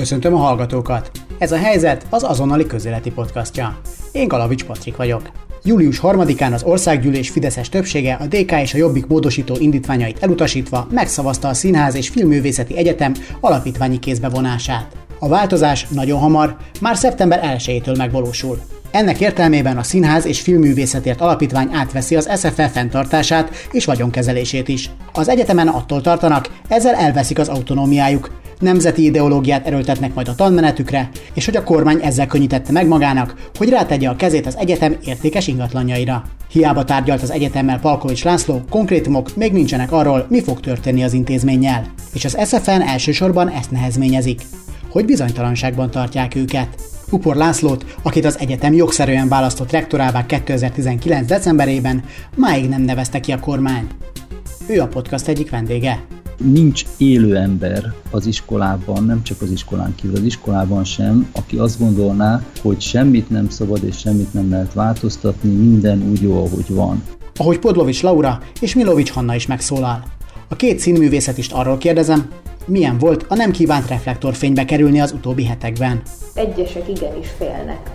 Köszöntöm a hallgatókat! Ez a helyzet az azonnali közéleti podcastja. Én Galavics Patrik vagyok. Július 3-án az országgyűlés Fideszes többsége a DK és a Jobbik módosító indítványait elutasítva megszavazta a Színház és Filmművészeti Egyetem alapítványi kézbevonását. A változás nagyon hamar, már szeptember 1-től megvalósul. Ennek értelmében a Színház és Filmművészetért Alapítvány átveszi az SFF fenntartását és vagyonkezelését is. Az egyetemen attól tartanak, ezzel elveszik az autonómiájuk, nemzeti ideológiát erőltetnek majd a tanmenetükre, és hogy a kormány ezzel könnyítette meg magának, hogy rátegye a kezét az egyetem értékes ingatlanjaira. Hiába tárgyalt az egyetemmel Palkovics László, konkrétumok még nincsenek arról, mi fog történni az intézménnyel. És az SFN elsősorban ezt nehezményezik. Hogy bizonytalanságban tartják őket. Upor Lászlót, akit az egyetem jogszerűen választott rektorává 2019. decemberében, máig nem nevezte ki a kormány. Ő a podcast egyik vendége nincs élő ember az iskolában, nem csak az iskolán kívül, az iskolában sem, aki azt gondolná, hogy semmit nem szabad és semmit nem lehet változtatni, minden úgy jó, ahogy van. Ahogy Podlovics Laura és Milovics Hanna is megszólal. A két színművészet is arról kérdezem, milyen volt a nem kívánt reflektorfénybe kerülni az utóbbi hetekben. Egyesek igenis félnek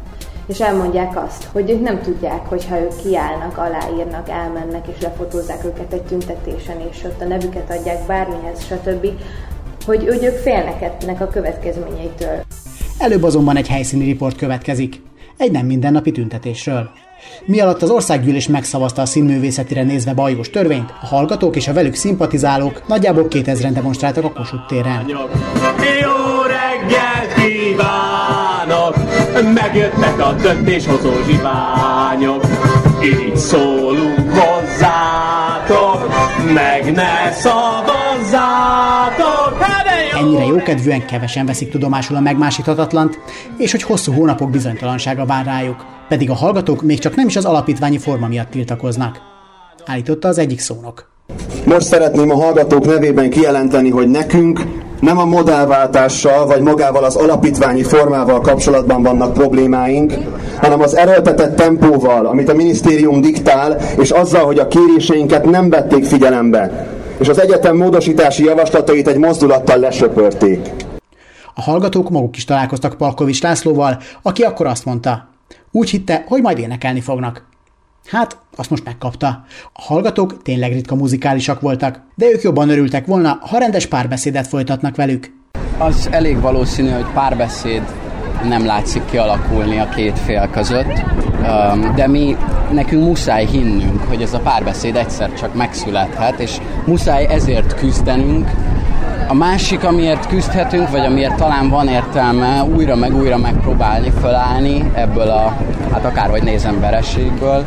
és elmondják azt, hogy ők nem tudják, hogy ha ők kiállnak, aláírnak, elmennek és lefotózzák őket egy tüntetésen, és ott a nevüket adják bármihez, stb., hogy, hogy ők félnek ennek a következményeitől. Előbb azonban egy helyszíni riport következik. Egy nem mindennapi tüntetésről. Mi alatt az országgyűlés megszavazta a színművészetire nézve bajós törvényt, a hallgatók és a velük szimpatizálók nagyjából 2000-en demonstráltak a Kossuth téren. Jó reggelt kívánok! Megjöttek a döntéshozó zsiványok, így szólunk hozzátok, meg ne szavazzátok! Ennyire jókedvűen kevesen veszik tudomásul a megmásíthatatlant, és hogy hosszú hónapok bizonytalansága vár rájuk, pedig a hallgatók még csak nem is az alapítványi forma miatt tiltakoznak. Állította az egyik szónok. Most szeretném a hallgatók nevében kijelenteni, hogy nekünk nem a modellváltással vagy magával az alapítványi formával kapcsolatban vannak problémáink, hanem az erőltetett tempóval, amit a minisztérium diktál, és azzal, hogy a kéréseinket nem vették figyelembe, és az egyetem módosítási javaslatait egy mozdulattal lesöpörték. A hallgatók maguk is találkoztak Palkovics Lászlóval, aki akkor azt mondta, úgy hitte, hogy majd énekelni fognak. Hát, azt most megkapta. A hallgatók tényleg ritka muzikálisak voltak, de ők jobban örültek volna, ha rendes párbeszédet folytatnak velük. Az elég valószínű, hogy párbeszéd nem látszik kialakulni a két fél között, de mi nekünk muszáj hinnünk, hogy ez a párbeszéd egyszer csak megszülethet, és muszáj ezért küzdenünk, a másik, amiért küzdhetünk, vagy amiért talán van értelme újra meg újra megpróbálni fölállni ebből a, hát akárhogy nézem, verességből,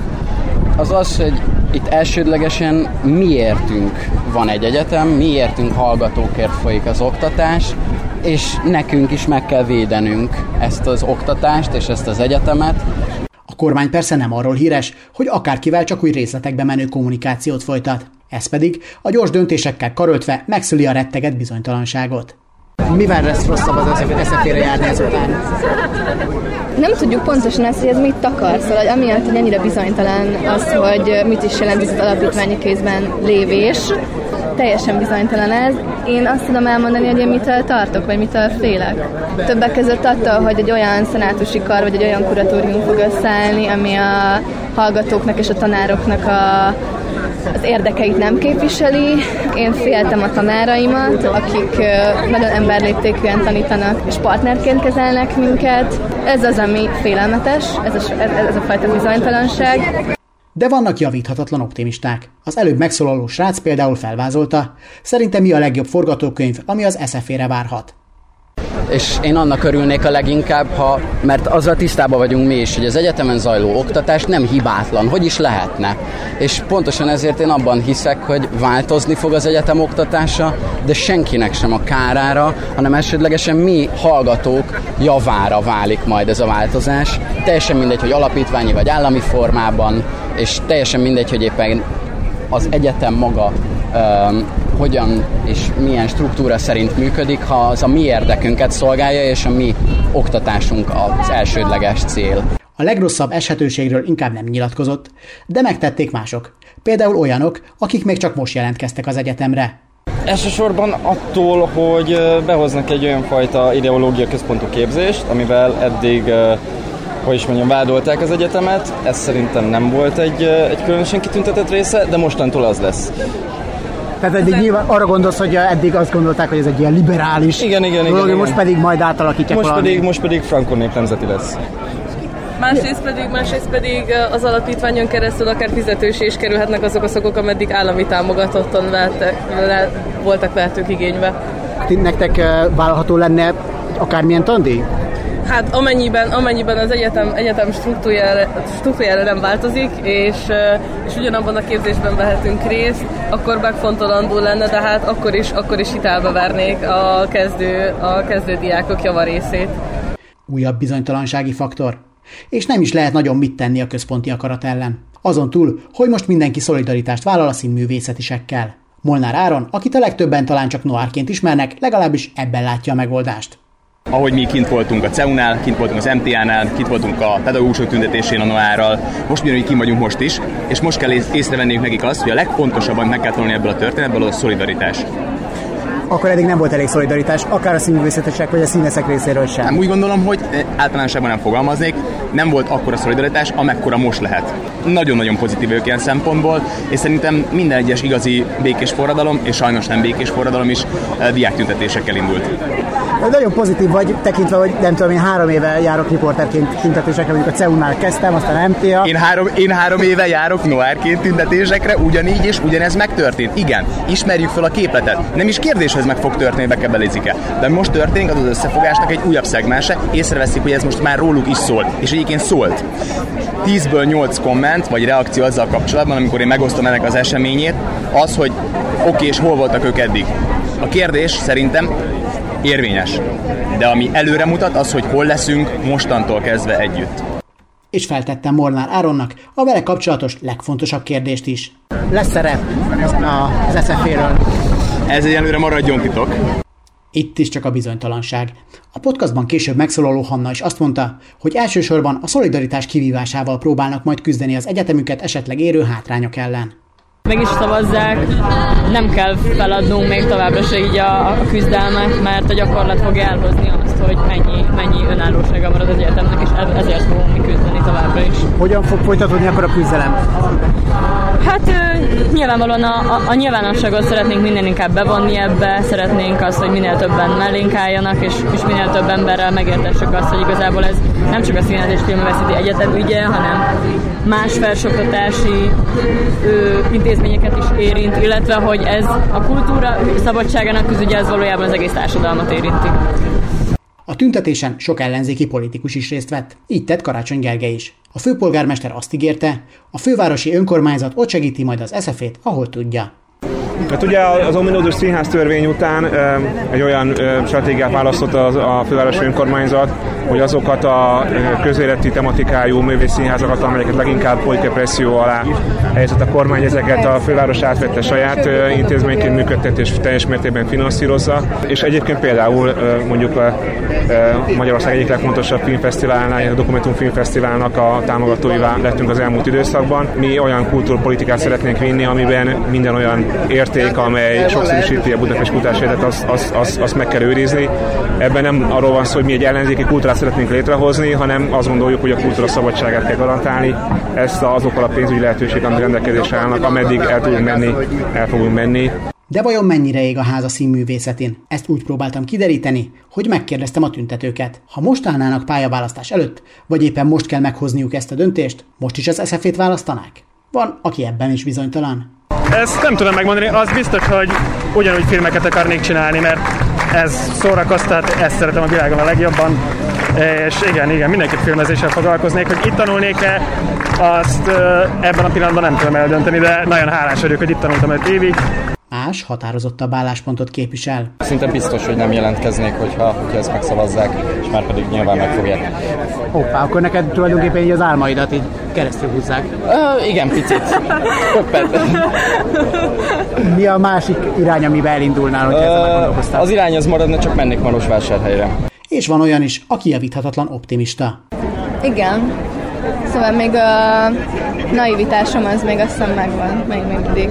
az az, hogy itt elsődlegesen miértünk van egy egyetem, miértünk hallgatókért folyik az oktatás, és nekünk is meg kell védenünk ezt az oktatást és ezt az egyetemet. A kormány persze nem arról híres, hogy akárkivel csak új részletekbe menő kommunikációt folytat. Ez pedig a gyors döntésekkel karöltve megszüli a retteget bizonytalanságot. Mivel lesz rosszabb az eszefére járni ezután? nem tudjuk pontosan ezt, hogy ez mit takar, szóval hogy amiatt, hogy ennyire bizonytalan az, hogy mit is jelent ez az alapítványi kézben lévés, teljesen bizonytalan ez. Én azt tudom elmondani, hogy én mitől tartok, vagy mitől félek. Többek között attól, hogy egy olyan szenátusi kar, vagy egy olyan kuratórium fog összeállni, ami a hallgatóknak és a tanároknak a az érdekeit nem képviseli. Én féltem a tanáraimat, akik nagyon emberléptékűen tanítanak, és partnerként kezelnek minket. Ez az, ami félelmetes, ez a, ez a fajta bizonytalanság. De vannak javíthatatlan optimisták. Az előbb megszólaló srác például felvázolta, szerintem mi a legjobb forgatókönyv, ami az SZF-ére várhat és én annak örülnék a leginkább, ha, mert azzal tisztában vagyunk mi is, hogy az egyetemen zajló oktatás nem hibátlan, hogy is lehetne. És pontosan ezért én abban hiszek, hogy változni fog az egyetem oktatása, de senkinek sem a kárára, hanem elsődlegesen mi hallgatók javára válik majd ez a változás. Teljesen mindegy, hogy alapítványi vagy állami formában, és teljesen mindegy, hogy éppen az egyetem maga hogyan és milyen struktúra szerint működik, ha az a mi érdekünket szolgálja, és a mi oktatásunk az elsődleges cél. A legrosszabb eshetőségről inkább nem nyilatkozott, de megtették mások. Például olyanok, akik még csak most jelentkeztek az egyetemre. Elsősorban attól, hogy behoznak egy olyan fajta ideológia központú képzést, amivel eddig hogy is mondjam, vádolták az egyetemet. Ez szerintem nem volt egy, egy különösen kitüntetett része, de mostantól az lesz. Tehát eddig nyilván arra gondolsz, hogy eddig azt gondolták, hogy ez egy ilyen liberális igen, igen, dolog, igen, most igen. pedig majd átalakítják most valami. pedig, most pedig frankon nép nemzeti lesz. Másrészt pedig, másrészt pedig az alapítványon keresztül akár fizetős is kerülhetnek azok a szakok, ameddig állami támogatottan vettek, le, voltak vehetők igénybe. Ti- Nektek vállalható lenne akármilyen tandíj? Hát amennyiben, amennyiben az egyetem, egyetem struktúrájára, struktúrájára nem változik, és, és ugyanabban a képzésben vehetünk részt, akkor megfontolandó lenne, de hát akkor is, akkor is hitelbe vernék a kezdő, a kezdő diákok javarészét. Újabb bizonytalansági faktor. És nem is lehet nagyon mit tenni a központi akarat ellen. Azon túl, hogy most mindenki szolidaritást vállal a színművészetisekkel. Molnár Áron, akit a legtöbben talán csak Noárként ismernek, legalábbis ebben látja a megoldást. Ahogy mi kint voltunk a CEU-nál, kint voltunk az MTA-nál, kint voltunk a pedagógusok tüntetésén a Noárral, most ugyanúgy kint vagyunk most is, és most kell ész- észrevenniük nekik azt, hogy a legfontosabban meg kell tanulni ebből a történetből a szolidaritás. Akkor eddig nem volt elég szolidaritás, akár a színművészetesek vagy a színészek részéről sem. Nem úgy gondolom, hogy eh, általánosságban nem fogalmaznék, nem volt akkora szolidaritás, amekkora most lehet. Nagyon-nagyon pozitív ők ilyen szempontból, és szerintem minden egyes igazi békés forradalom, és sajnos nem békés forradalom is eh, diáktüntetésekkel indult. Nagyon pozitív vagy, tekintve, hogy nem tudom, én három éve járok riporterként tüntetésekre, mondjuk a CEU-nál kezdtem, aztán MTA. Én három, én három éve járok Noárként tüntetésekre, ugyanígy és ugyanez megtörtént. Igen, ismerjük fel a képletet. Nem is kérdés, hogy ez meg fog történni, bekebelezik-e. De most történik az az összefogásnak egy újabb szegmense, észreveszik, hogy ez most már róluk is szól. És egyébként szólt. 10-ből 8 komment, vagy reakció azzal kapcsolatban, amikor én megosztom ennek az eseményét, az, hogy oké, okay, és hol voltak ők eddig. A kérdés szerintem érvényes. De ami előre mutat, az, hogy hol leszünk mostantól kezdve együtt. És feltettem Molnár Áronnak a vele kapcsolatos legfontosabb kérdést is. Lesz szerep az SZF-ről? Ez egyelőre maradjon titok. Itt is csak a bizonytalanság. A podcastban később megszólaló Hanna is azt mondta, hogy elsősorban a szolidaritás kivívásával próbálnak majd küzdeni az egyetemüket esetleg érő hátrányok ellen. Meg is szavazzák, nem kell feladnunk még továbbra se így a, a küzdelmet, mert a gyakorlat fogja elhozni azt, hogy mennyi, mennyi önállósága marad az egyetemnek, és ezért fogunk mi küzdeni továbbra is. Hogyan fog folytatódni akkor a küzdelem? Hát ö, nyilvánvalóan a, a, a nyilvánosságot szeretnénk minél inkább bevonni ebbe, szeretnénk azt, hogy minél többen mellénk álljanak, és, és minél több emberrel megértessük azt, hogy igazából ez nem csak a Színház és Filmvészeti Egyetem ügye, hanem más felsőoktatási ö, intézményeket is érint, illetve hogy ez a kultúra szabadságának közügye, ez valójában az egész társadalmat érinti. A tüntetésen sok ellenzéki politikus is részt vett, így tett Karácsony Gergely is. A főpolgármester azt ígérte, a fővárosi önkormányzat ott segíti majd az eszefét, ahol tudja. Hát ugye az ominózus színház törvény után egy olyan stratégiát választott a fővárosi önkormányzat, hogy azokat a közéleti tematikájú művészszínházakat, amelyeket leginkább politikai alá helyezett a kormány, ezeket a főváros átvette saját intézményként működtet és teljes mértékben finanszírozza. És egyébként például mondjuk a Magyarország egyik legfontosabb filmfesztiválnál, a Dokumentum Filmfesztiválnak a támogatóivá lettünk az elmúlt időszakban. Mi olyan kultúrpolitikát szeretnénk vinni, amiben minden olyan érték, amely sokszínűsíti a Budapest életet, azt, azt, azt, azt meg kell őrizni. Ebben nem arról van szó, hogy mi egy ellenzéki kultúrát szeretnénk létrehozni, hanem azt gondoljuk, hogy a kultúra szabadságát kell garantálni. Ezt azokkal a pénzügyi lehetőség, amik rendelkezésre állnak, ameddig el tudunk menni, el fogunk menni. De vajon mennyire ég a ház a színművészetén? Ezt úgy próbáltam kideríteni, hogy megkérdeztem a tüntetőket. Ha most állnának pályaválasztás előtt, vagy éppen most kell meghozniuk ezt a döntést, most is az eszefét választanák? Van, aki ebben is bizonytalan. Ezt nem tudom megmondani, az biztos, hogy ugyanúgy filmeket akarnék csinálni, mert ez szórakoztat, ezt szeretem a világon a legjobban, és igen, igen, mindenképp filmezéssel foglalkoznék, hogy itt tanulnék-e, azt ö, ebben a pillanatban nem tudom eldönteni, de nagyon hálás vagyok, hogy itt tanultam 5 évig. Más határozottabb álláspontot képvisel. Szinte biztos, hogy nem jelentkeznék, hogyha, hogyha ezt megszavazzák, és már pedig nyilván meg fogják. Hoppá, akkor neked tulajdonképpen így az álmaidat így keresztül húzzák. Uh, igen, picit. Köppet. Mi a másik irány, amiben elindulnál, hogy ezzel meggondolkoztál? Az irány az maradna, csak mennék Marosvásárhelyre. És van olyan is, aki javíthatatlan optimista. Igen. Szóval még a naivitásom az még azt hiszem megvan, még mindig.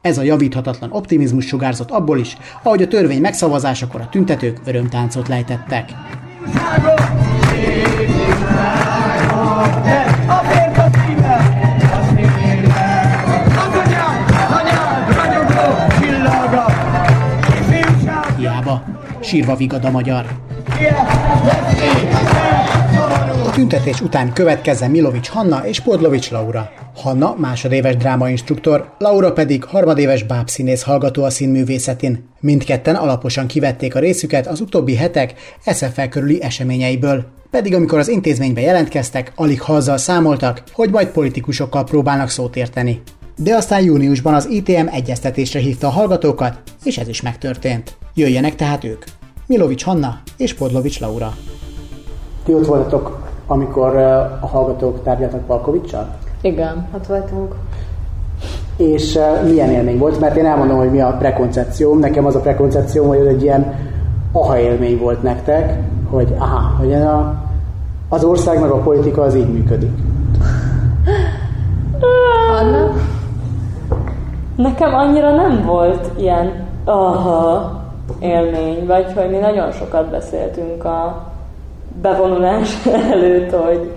Ez a javíthatatlan optimizmus sugárzott abból is, ahogy a törvény megszavazásakor a tüntetők örömtáncot lejtettek. Hiába, sírva vigad a magyar. A tüntetés után következzen Milovics Hanna és Podlovics Laura. Hanna másodéves drámainstruktor, Laura pedig harmadéves bábszínész hallgató a színművészetén. Mindketten alaposan kivették a részüket az utóbbi hetek SFL körüli eseményeiből. Pedig amikor az intézménybe jelentkeztek, alig ha azzal számoltak, hogy majd politikusokkal próbálnak szót érteni. De aztán júniusban az ITM egyeztetésre hívta a hallgatókat, és ez is megtörtént. Jöjjenek tehát ők. Milovics Hanna és Podlovics Laura. Ti ott voltatok, amikor a hallgatók tárgyaltak Palkovicsal? Igen. Ott voltunk. És uh, milyen élmény volt? Mert én elmondom, hogy mi a prekoncepcióm. Nekem az a prekoncepcióm, hogy ez egy ilyen aha élmény volt nektek, hogy aha, hogy a, az ország meg a politika az így működik. Nekem annyira nem volt ilyen aha élmény, vagy hogy mi nagyon sokat beszéltünk a bevonulás előtt, hogy,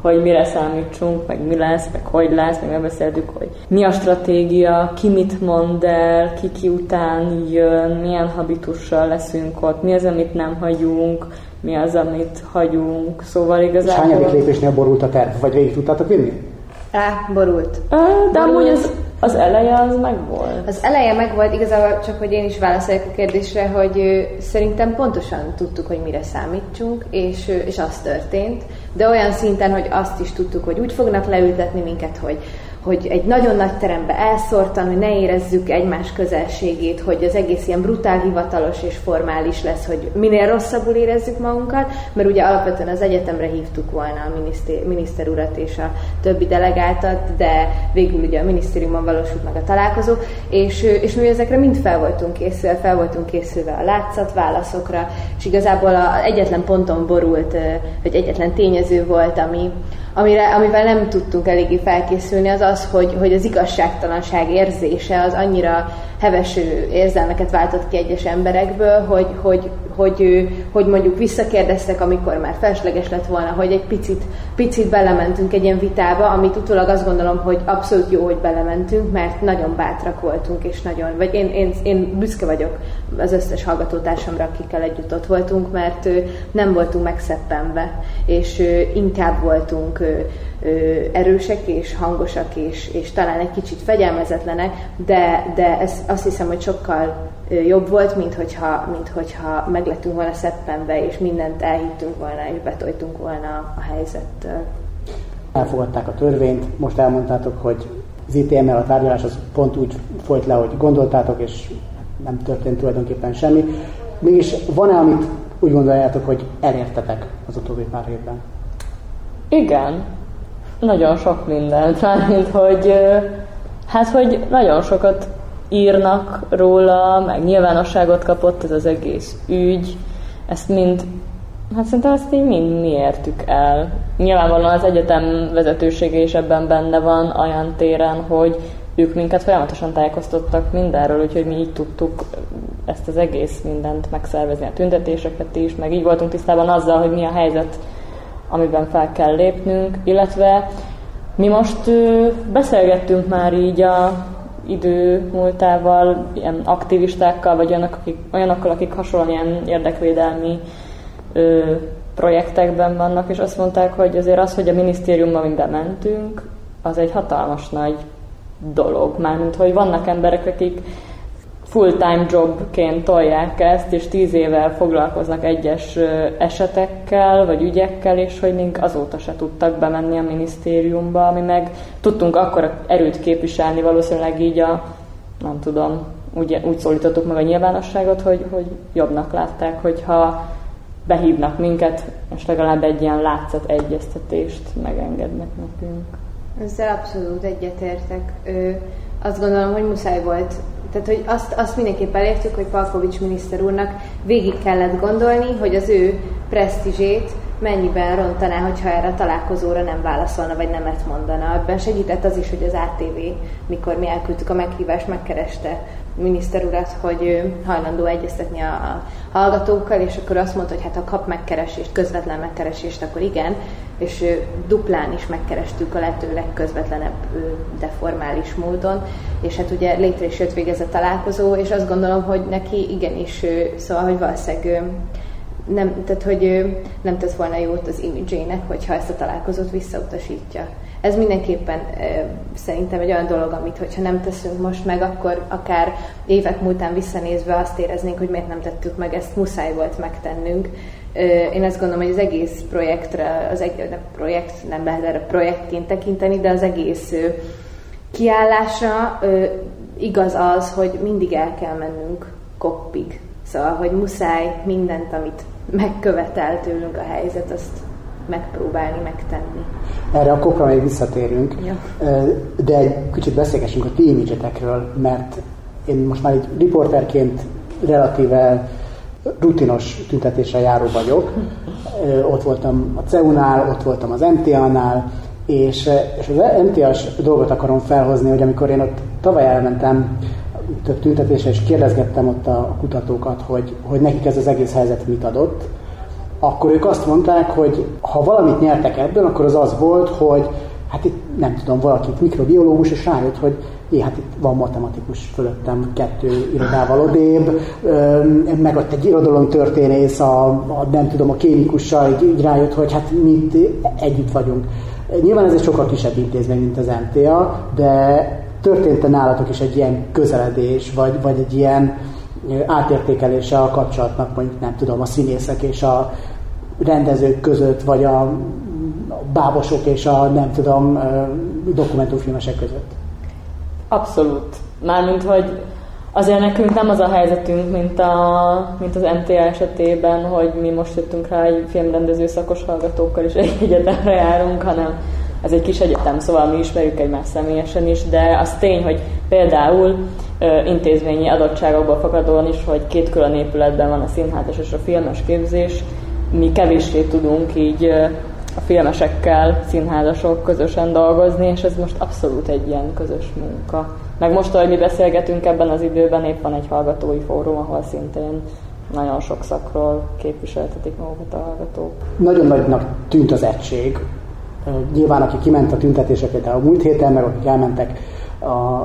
hogy mire számítsunk, meg mi lesz, meg hogy lesz, meg megbeszéltük, hogy mi a stratégia, ki mit mond el, ki ki után jön, milyen habitussal leszünk ott, mi az, amit nem hagyunk, mi az, amit hagyunk, szóval igazából... És hányadik lépésnél borult a terv, vagy végig tudtátok vinni? Á, borult. De amúgy az, az eleje az megvolt. Az eleje megvolt, igazából csak, hogy én is válaszoljak a kérdésre, hogy szerintem pontosan tudtuk, hogy mire számítsunk, és, és az történt, de olyan szinten, hogy azt is tudtuk, hogy úgy fognak leültetni minket, hogy hogy egy nagyon nagy terembe elszórtan, hogy ne érezzük egymás közelségét, hogy az egész ilyen brutál, hivatalos és formális lesz, hogy minél rosszabbul érezzük magunkat, mert ugye alapvetően az egyetemre hívtuk volna a miniszter, miniszter urat és a többi delegáltat, de végül ugye a minisztériumban valósult meg a találkozó, és, és mi ezekre mind fel voltunk készülve, fel voltunk készülve a látszat válaszokra, és igazából a egyetlen ponton borult, vagy egyetlen tényező volt, ami, amire, amivel nem tudtunk eléggé felkészülni, az az, hogy, hogy az igazságtalanság érzése az annyira heves érzelmeket váltott ki egyes emberekből, hogy, hogy, hogy, hogy mondjuk visszakérdeztek, amikor már felesleges lett volna, hogy egy picit, picit belementünk egy ilyen vitába, amit utólag azt gondolom, hogy abszolút jó, hogy belementünk, mert nagyon bátrak voltunk, és nagyon, vagy én, én, én büszke vagyok az összes hallgatótársamra, akikkel együtt ott voltunk, mert nem voltunk megszeppenve, és inkább voltunk erősek és hangosak, és, és talán egy kicsit fegyelmezetlenek, de, de ez azt hiszem, hogy sokkal jobb volt, mint hogyha, mint hogyha meglettünk volna szeppenbe, és mindent elhittünk volna, és betoltunk volna a helyzettől. Elfogadták a törvényt, most elmondtátok, hogy az ITM-mel a tárgyalás az pont úgy folyt le, hogy gondoltátok, és nem történt tulajdonképpen semmi. Mégis van-e, amit úgy gondoljátok, hogy elértetek az utóbbi pár évben? Igen, nagyon sok mindent, mármint, hogy hát, hogy nagyon sokat írnak róla, meg nyilvánosságot kapott ez az egész ügy, ezt mind, hát szerintem ezt így mind mi értük el. Nyilvánvalóan az egyetem vezetősége is ebben benne van olyan téren, hogy ők minket folyamatosan tájékoztattak mindenről, úgyhogy mi így tudtuk ezt az egész mindent megszervezni, a tüntetéseket is, meg így voltunk tisztában azzal, hogy mi a helyzet, amiben fel kell lépnünk, illetve mi most beszélgettünk már így a idő múltával, ilyen aktivistákkal, vagy olyanok, akik, olyanokkal, akik hasonlóan érdekvédelmi ö, projektekben vannak, és azt mondták, hogy azért az, hogy a minisztériumban minden mentünk, az egy hatalmas nagy dolog. Mármint, hogy vannak emberek, akik full-time jobként tolják ezt, és tíz évvel foglalkoznak egyes esetekkel, vagy ügyekkel, és hogy még azóta se tudtak bemenni a minisztériumba, ami meg tudtunk akkor erőt képviselni, valószínűleg így a, nem tudom, úgy, úgy szólítottuk meg a nyilvánosságot, hogy, hogy jobbnak látták, hogyha behívnak minket, és legalább egy ilyen látszat egyeztetést megengednek nekünk. Ezzel abszolút egyetértek. Ö, azt gondolom, hogy muszáj volt tehát, hogy azt, azt mindenképp elértük, hogy Palkovics miniszter úrnak végig kellett gondolni, hogy az ő presztízsét mennyiben rontaná, hogyha erre a találkozóra nem válaszolna, vagy nemet mondana. Ebben segített az is, hogy az ATV, mikor mi elküldtük a meghívást, megkereste miniszter urat, hogy hajlandó egyeztetni a hallgatókkal, és akkor azt mondta, hogy hát ha kap megkeresést, közvetlen megkeresést, akkor igen, és duplán is megkerestük a lehető legközvetlenebb, de formális módon, és hát ugye létre is jött végez a találkozó, és azt gondolom, hogy neki igenis, szóval, hogy valószínűleg nem, tehát, hogy nem tett volna jót az imidzsének, hogyha ezt a találkozót visszautasítja. Ez mindenképpen szerintem egy olyan dolog, amit hogyha nem teszünk most meg, akkor akár évek múltán visszanézve azt éreznénk, hogy miért nem tettük meg, ezt muszáj volt megtennünk. Én azt gondolom, hogy az egész projektre, az egész projekt, nem lehet erre projektként tekinteni, de az egész kiállása igaz az, hogy mindig el kell mennünk koppig. Szóval, hogy muszáj mindent, amit megkövetel tőlünk a helyzet, azt megpróbálni, megtenni. Erre a kopra még visszatérünk, ja. de egy kicsit beszélgessünk a ti imidzsetekről, mert én most már egy riporterként relatíve rutinos tüntetésre járó vagyok. Ott voltam a CEU-nál, ott voltam az MTA-nál, és, és az MTA-s dolgot akarom felhozni, hogy amikor én ott tavaly elmentem több tüntetésre, és kérdezgettem ott a kutatókat, hogy, hogy nekik ez az egész helyzet mit adott, akkor ők azt mondták, hogy ha valamit nyertek ebből, akkor az az volt, hogy hát itt nem tudom, valaki mikrobiológus, és rájött, hogy é, hát itt van matematikus fölöttem kettő irodával odébb, meg ott egy irodalomtörténész, a, a, nem tudom, a kémikussal így, így rájött, hogy hát mi együtt vagyunk. Nyilván ez egy sokkal kisebb intézmény, mint az MTA, de történt-e nálatok is egy ilyen közeledés, vagy, vagy egy ilyen átértékelése a kapcsolatnak, mondjuk nem tudom, a színészek és a rendezők között, vagy a bábosok és a nem tudom, dokumentumfilmesek között? Abszolút. Mármint, hogy azért nekünk nem az a helyzetünk, mint, a, mint az MTA esetében, hogy mi most jöttünk rá egy filmrendező szakos hallgatókkal, és egy egyetemre járunk, hanem ez egy kis egyetem, szóval mi ismerjük egymást személyesen is, de az tény, hogy például intézményi adottságokból fakadóan is, hogy két külön épületben van a színházas és a filmes képzés, mi kevéssé tudunk így a filmesekkel, színházasok közösen dolgozni, és ez most abszolút egy ilyen közös munka. Meg most, ahogy mi beszélgetünk ebben az időben, épp van egy hallgatói fórum, ahol szintén nagyon sok szakról képviseltetik magukat a hallgatók. Nagyon nagynak tűnt az egység, Nyilván, aki kiment a tüntetéseket a múlt héten, meg akik elmentek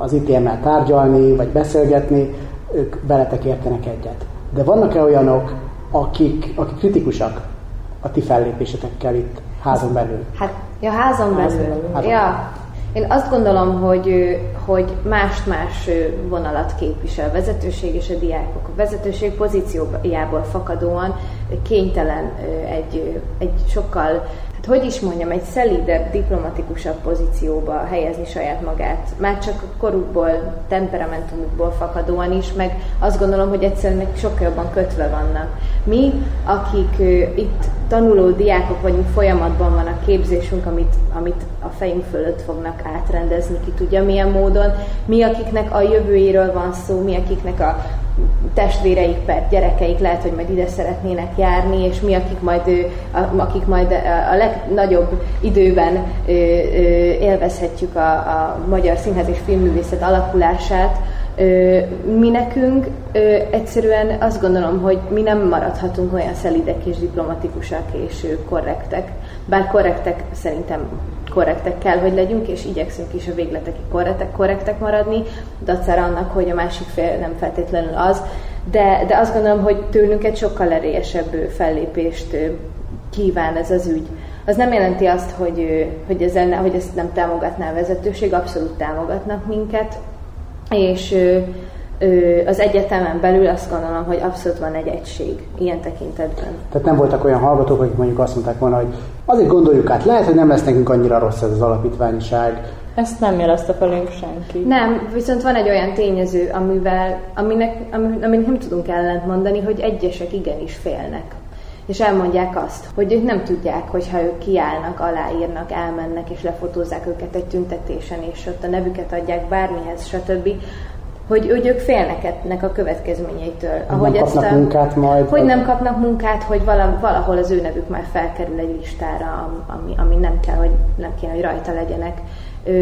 az ITM-mel tárgyalni, vagy beszélgetni, ők veletek értenek egyet. De vannak-e olyanok, akik, akik kritikusak a ti fellépésetekkel itt házon belül? Hát, ja, házon belül. Házon. Ja, én azt gondolom, hogy, hogy más-más vonalat képvisel a vezetőség és a diákok. A vezetőség pozíciójából fakadóan kénytelen egy, egy sokkal hogy is mondjam, egy szelídebb, diplomatikusabb pozícióba helyezni saját magát. Már csak a korukból, temperamentumukból fakadóan is, meg azt gondolom, hogy egyszerűen sokkal jobban kötve vannak. Mi, akik itt tanuló diákok vagyunk, folyamatban van a képzésünk, amit, amit a fejünk fölött fognak átrendezni, ki tudja milyen módon. Mi, akiknek a jövőjéről van szó, mi, akiknek a testvéreik per gyerekeik lehet, hogy majd ide szeretnének járni, és mi, akik majd, akik majd a legnagyobb időben élvezhetjük a, a magyar színház és filmművészet alakulását, mi nekünk egyszerűen azt gondolom, hogy mi nem maradhatunk olyan szelidek és diplomatikusak és korrektek. Bár korrektek szerintem korrektek kell, hogy legyünk, és igyekszünk is a végletekig korrektek, korrektek maradni, dacára annak, hogy a másik fél nem feltétlenül az, de, de azt gondolom, hogy tőlünk egy sokkal erélyesebb fellépést kíván ez az ügy. Az nem jelenti azt, hogy, hogy, ezzel, hogy ezt nem támogatná a vezetőség, abszolút támogatnak minket, és az egyetemen belül azt gondolom, hogy abszolút van egy egység ilyen tekintetben. Tehát nem voltak olyan hallgatók, akik mondjuk azt mondták volna, hogy azért gondoljuk át, lehet, hogy nem lesz nekünk annyira rossz ez az alapítványság. Ezt nem jelezte felünk senki. Nem, viszont van egy olyan tényező, amivel, aminek, aminek nem tudunk ellent mondani, hogy egyesek igenis félnek és elmondják azt, hogy ők nem tudják, hogy ha ők kiállnak, aláírnak, elmennek és lefotózzák őket egy tüntetésen, és ott a nevüket adják bármihez, stb., hogy, hogy ők félnek ennek a következményeitől. Ahogy nem kapnak ezt a, munkát majd? Hogy nem kapnak munkát, hogy valahol az ő nevük már felkerül egy listára, ami, ami nem kell, hogy nem kéne, hogy rajta legyenek.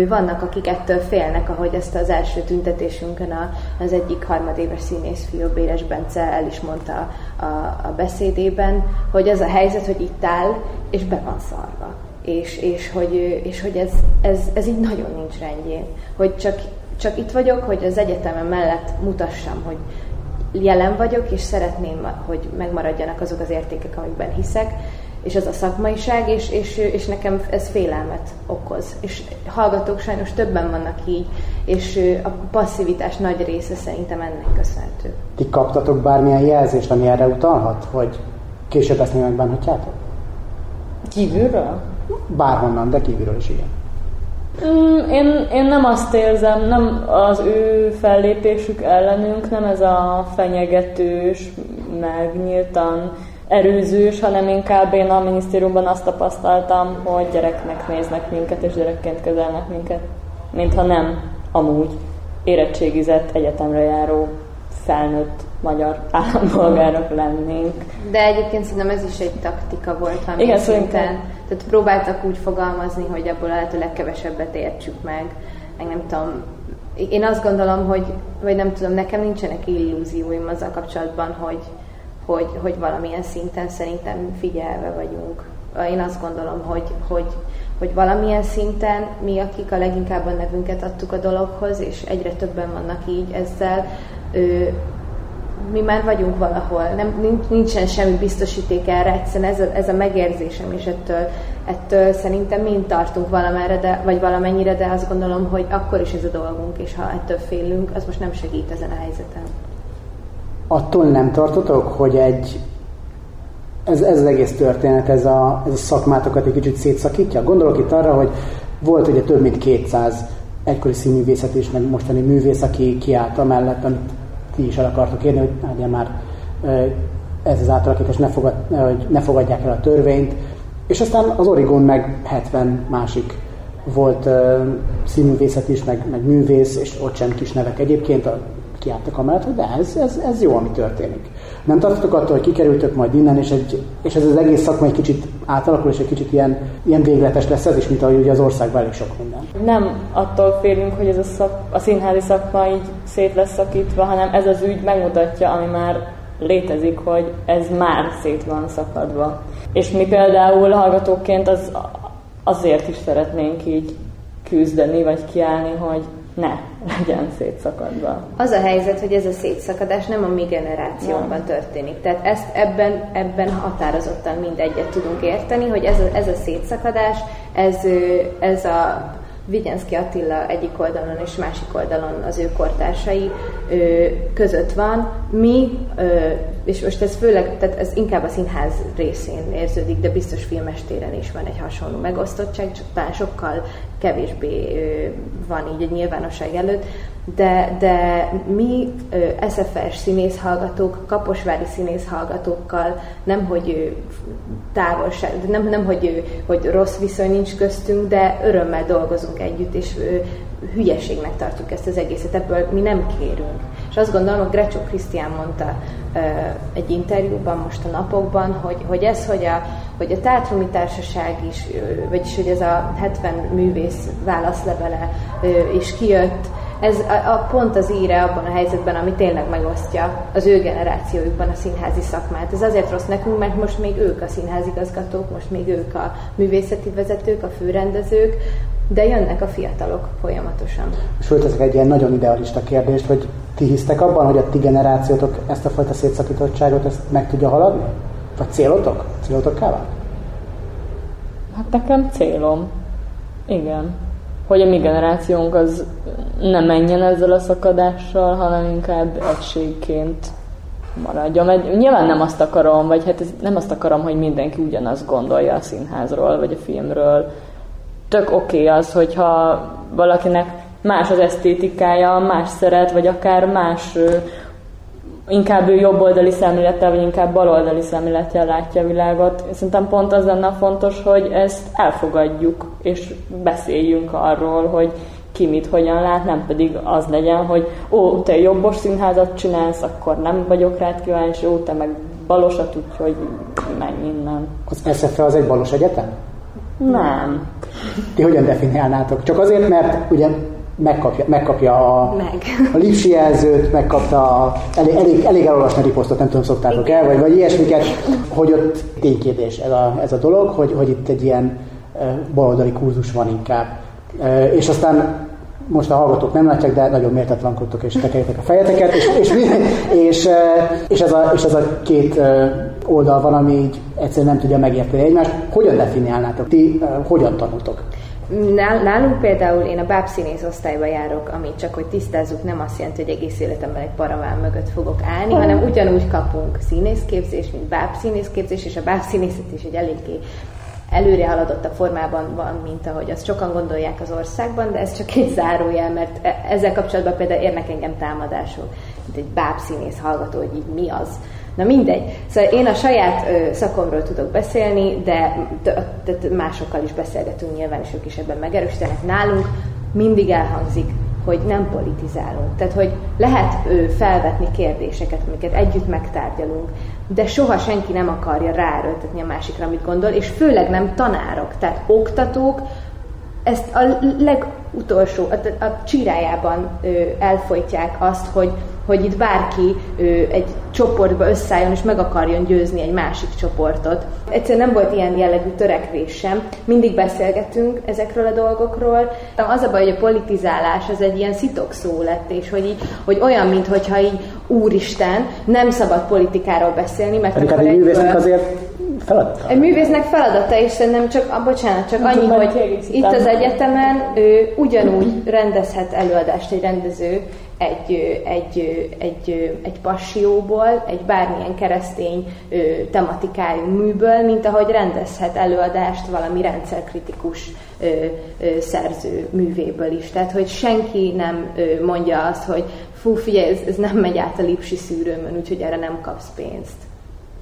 Vannak, akik ettől félnek, ahogy ezt az első tüntetésünkön az egyik harmadéves színészfiú, Béres Bence el is mondta a, a beszédében, hogy az a helyzet, hogy itt áll, és be van szarva. És, és hogy, és hogy ez, ez, ez így nagyon nincs rendjén. Hogy csak csak itt vagyok, hogy az egyetemen mellett mutassam, hogy jelen vagyok, és szeretném, hogy megmaradjanak azok az értékek, amikben hiszek, és az a szakmaiság, és, és, és nekem ez félelmet okoz. És hallgatók sajnos többen vannak így, és a passzivitás nagy része szerintem ennek köszönhető. Ti kaptatok bármilyen jelzést, ami erre utalhat, hogy később ezt még megbánhatjátok? Kívülről? Bárhonnan, de kívülről is igen. Mm, én, én nem azt érzem, nem az ő fellépésük ellenünk, nem ez a fenyegetős, megnyíltan erőzős, hanem inkább én a minisztériumban azt tapasztaltam, hogy gyereknek néznek minket, és gyerekként kezelnek minket, mintha nem amúgy érettségizett egyetemre járó felnőtt magyar állampolgárok lennénk. De egyébként szerintem ez is egy taktika volt valami Igen, szinten. Tehát próbáltak úgy fogalmazni, hogy abból a lehető legkevesebbet értsük meg. Meg nem tudom, én azt gondolom, hogy, vagy nem tudom, nekem nincsenek illúzióim azzal kapcsolatban, hogy, hogy, hogy valamilyen szinten szerintem figyelve vagyunk. Én azt gondolom, hogy, hogy, hogy valamilyen szinten mi, akik a leginkább a nevünket adtuk a dologhoz, és egyre többen vannak így ezzel, mi már vagyunk valahol, nem, nincsen semmi biztosíték erre, egyszerűen ez a, ez a megérzésem, és ettől, ettől szerintem mind tartunk valamerre, de, vagy valamennyire, de azt gondolom, hogy akkor is ez a dolgunk, és ha ettől félünk, az most nem segít ezen a helyzeten. Attól nem tartotok, hogy egy ez, ez az egész történet, ez a, ez a szakmátokat egy kicsit szétszakítja? Gondolok itt arra, hogy volt ugye több mint 200 egykori színművészet és meg mostani művész, aki kiállt amellett, amit ti is el akartok érni, hogy legyen már ez az átalakítás, ne, fogad, hogy ne fogadják el a törvényt. És aztán az Origon meg 70 másik volt uh, színművészet is, meg, meg művész, és ott sem kis nevek egyébként, a, kiálltak amellett, hogy de ez, ez, ez jó, ami történik. Nem tartotok attól, hogy kikerültök majd innen, és, egy, és ez az egész szakma egy kicsit átalakul, és egy kicsit ilyen, ilyen végletes lesz ez is, mint ahogy ugye az országban elég sok minden. Nem attól félünk, hogy ez a, szak, a színházi szakma így szét lesz szakítva, hanem ez az ügy megmutatja, ami már létezik, hogy ez már szét van szakadva. És mi például hallgatóként az, azért is szeretnénk így küzdeni, vagy kiállni, hogy ne legyen szétszakadva. Az a helyzet, hogy ez a szétszakadás nem a mi generációban ja. történik. Tehát ezt ebben, ebben határozottan mindegyet tudunk érteni, hogy ez a, ez a szétszakadás, ez, ez a Vigyenszki Attila egyik oldalon és másik oldalon az ő kortársai ö, között van. Mi, ö, és most ez főleg, tehát ez inkább a színház részén érződik, de biztos filmestéren is van egy hasonló megosztottság, csak talán sokkal kevésbé van így egy nyilvánosság előtt, de, de mi SFS színészhallgatók, kaposvári színészhallgatókkal nem, hogy távolság, nem, nem hogy, hogy rossz viszony nincs köztünk, de örömmel dolgozunk együtt, és hülyeségnek tartjuk ezt az egészet, ebből mi nem kérünk. És azt gondolom, hogy Grecsó Krisztián mondta egy interjúban most a napokban, hogy, hogy ez, hogy a, hogy a Teátrumi Társaság is, vagyis hogy ez a 70 művész válaszlevele is kijött, ez a, a pont az íre abban a helyzetben, ami tényleg megosztja az ő generációjukban a színházi szakmát. Ez azért rossz nekünk, mert most még ők a színházigazgatók, most még ők a művészeti vezetők, a főrendezők, de jönnek a fiatalok folyamatosan. És fölteszek egy ilyen nagyon idealista kérdést, hogy ti hisztek abban, hogy a ti generációtok ezt a fajta szétszakítottságot ezt meg tudja haladni? Vagy célotok? Célotok kell? Hát nekem célom. Igen hogy a mi generációnk az nem menjen ezzel a szakadással, hanem inkább egységként maradjon. Mert nyilván nem azt akarom, vagy hát ez, nem azt akarom, hogy mindenki ugyanazt gondolja a színházról, vagy a filmről. Tök oké okay az, hogyha valakinek más az esztétikája, más szeret, vagy akár más inkább ő jobboldali szemlélettel, vagy inkább baloldali szemlélettel látja a világot. Szerintem pont az lenne fontos, hogy ezt elfogadjuk, és beszéljünk arról, hogy ki mit hogyan lát, nem pedig az legyen, hogy ó, te jobbos színházat csinálsz, akkor nem vagyok rád kíváncsi, ó, te meg balosat, úgyhogy menj innen. Az SFE az egy balos egyetem? Nem. Ti hogyan definiálnátok? Csak azért, mert ugye megkapja, megkapja a, Meg. a lipsi jelzőt, megkapta a, elég, elég, elég elolvasni a riposztot, nem tudom, szoktátok el, vagy, vagy ilyesmiket, hogy ott ténykérdés ez a, ez a dolog, hogy, hogy itt egy ilyen baloldali kurzus van inkább. És aztán most a hallgatók nem látják, de nagyon méltatlankodtok és tekerjetek a fejeteket, és, és, és, és, ez a, és ez a két oldal van, ami így egyszerűen nem tudja megérteni egymást. Hogyan definiálnátok? Ti hogyan tanultok? Nál- Nálunk például én a bábszínész osztályba járok, ami csak hogy tisztázzuk, nem azt jelenti, hogy egész életemben egy paraván mögött fogok állni, hanem ugyanúgy kapunk színészképzés, mint bábszínészképzés, és a bábszínészet is egy eléggé előre haladottabb formában van, mint ahogy azt sokan gondolják az országban, de ez csak egy zárójel, mert e- ezzel kapcsolatban például érnek engem támadások, mint egy bábszínész hallgató, hogy így mi az. Na mindegy. Szóval én a saját ö, szakomról tudok beszélni, de másokkal is beszélgetünk nyilván, és ők is ebben megerősítenek. Nálunk mindig elhangzik, hogy nem politizálunk. Tehát, hogy lehet ö, felvetni kérdéseket, amiket együtt megtárgyalunk, de soha senki nem akarja ráerőltetni a másikra, amit gondol, és főleg nem tanárok, tehát oktatók, ezt a legutolsó, a, a csirájában ö, elfolytják azt, hogy, hogy itt bárki ö, egy csoportba összeálljon és meg akarjon győzni egy másik csoportot. Egyszerűen nem volt ilyen jellegű törekvés sem. Mindig beszélgetünk ezekről a dolgokról. Az a baj, hogy a politizálás az egy ilyen szó lett, és hogy, így, hogy olyan, mintha így úristen, nem szabad politikáról beszélni, mert Pedig hát akkor egy művésznek azért feladata. egy művésznek feladata, és szerintem csak, ah, bocsánat, csak annyi, tudom, hogy itt az egyetemen ő ugyanúgy rendezhet előadást egy rendező egy, egy, egy, egy passióból, egy bármilyen keresztény ö, tematikájú műből, mint ahogy rendezhet előadást valami rendszerkritikus ö, ö, szerző művéből is. Tehát, hogy senki nem ö, mondja azt, hogy fú, figyelj, ez, ez nem megy át a lipsi szűrőmön, úgyhogy erre nem kapsz pénzt.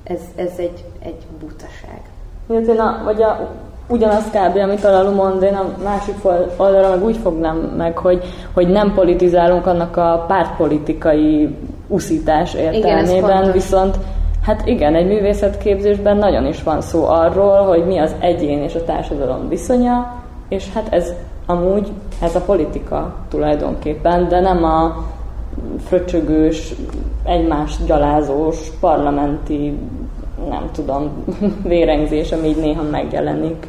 Ez, ez egy, egy butaság. Én a, vagy a, ugyanaz kb. amit a Lalu mond, én a másik oldalra meg úgy fognám meg, hogy, hogy nem politizálunk annak a pártpolitikai uszítás értelmében, fontos. viszont hát igen, egy művészetképzésben nagyon is van szó arról, hogy mi az egyén és a társadalom viszonya, és hát ez amúgy ez a politika tulajdonképpen, de nem a fröcsögős, egymást gyalázós, parlamenti, nem tudom, vérengzés, ami így néha megjelenik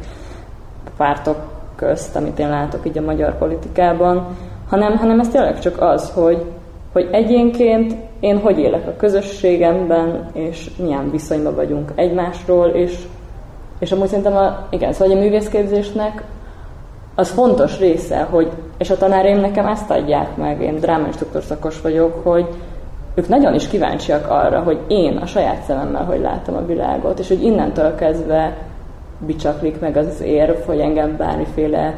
pártok közt, amit én látok így a magyar politikában, hanem, hanem ez tényleg csak az, hogy, hogy egyénként én hogy élek a közösségemben, és milyen viszonyban vagyunk egymásról, és, és amúgy szerintem a, igen, szóval a művészképzésnek az fontos része, hogy, és a tanáraim nekem ezt adják meg, én drámainstruktor szakos vagyok, hogy ők nagyon is kíváncsiak arra, hogy én a saját szememmel hogy látom a világot, és hogy innentől kezdve bicsaklik meg az érv, hogy engem bármiféle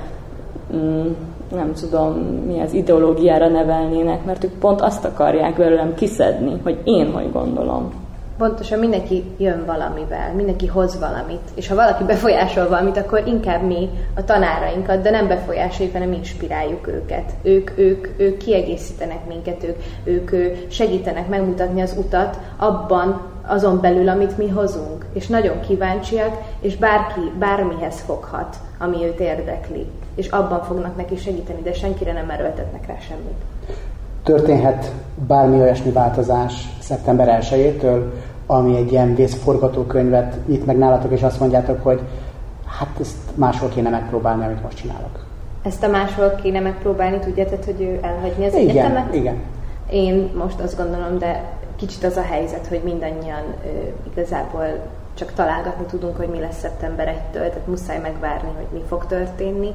mm, nem tudom, mi az ideológiára nevelnének, mert ők pont azt akarják belőlem kiszedni, hogy én hogy gondolom. Pontosan mindenki jön valamivel, mindenki hoz valamit, és ha valaki befolyásol valamit, akkor inkább mi a tanárainkat, de nem befolyásoljuk, hanem inspiráljuk őket. Ők, ők, ők kiegészítenek minket, ők, ők segítenek megmutatni az utat abban, azon belül, amit mi hozunk. És nagyon kíváncsiak, és bárki bármihez foghat, ami őt érdekli. És abban fognak neki segíteni, de senkire nem erőltetnek rá semmit. Történhet bármi olyasmi változás szeptember 1-től, ami egy ilyen vészforgatókönyvet nyit meg nálatok, és azt mondjátok, hogy hát ezt máshol kéne megpróbálni, amit most csinálok. Ezt a máshol kéne megpróbálni, tudjátok, hogy ő elhagyni az Igen, egyetemet? igen. Én most azt gondolom, de kicsit az a helyzet, hogy mindannyian ö, igazából csak találgatni tudunk, hogy mi lesz szeptember 1-től, tehát muszáj megvárni, hogy mi fog történni.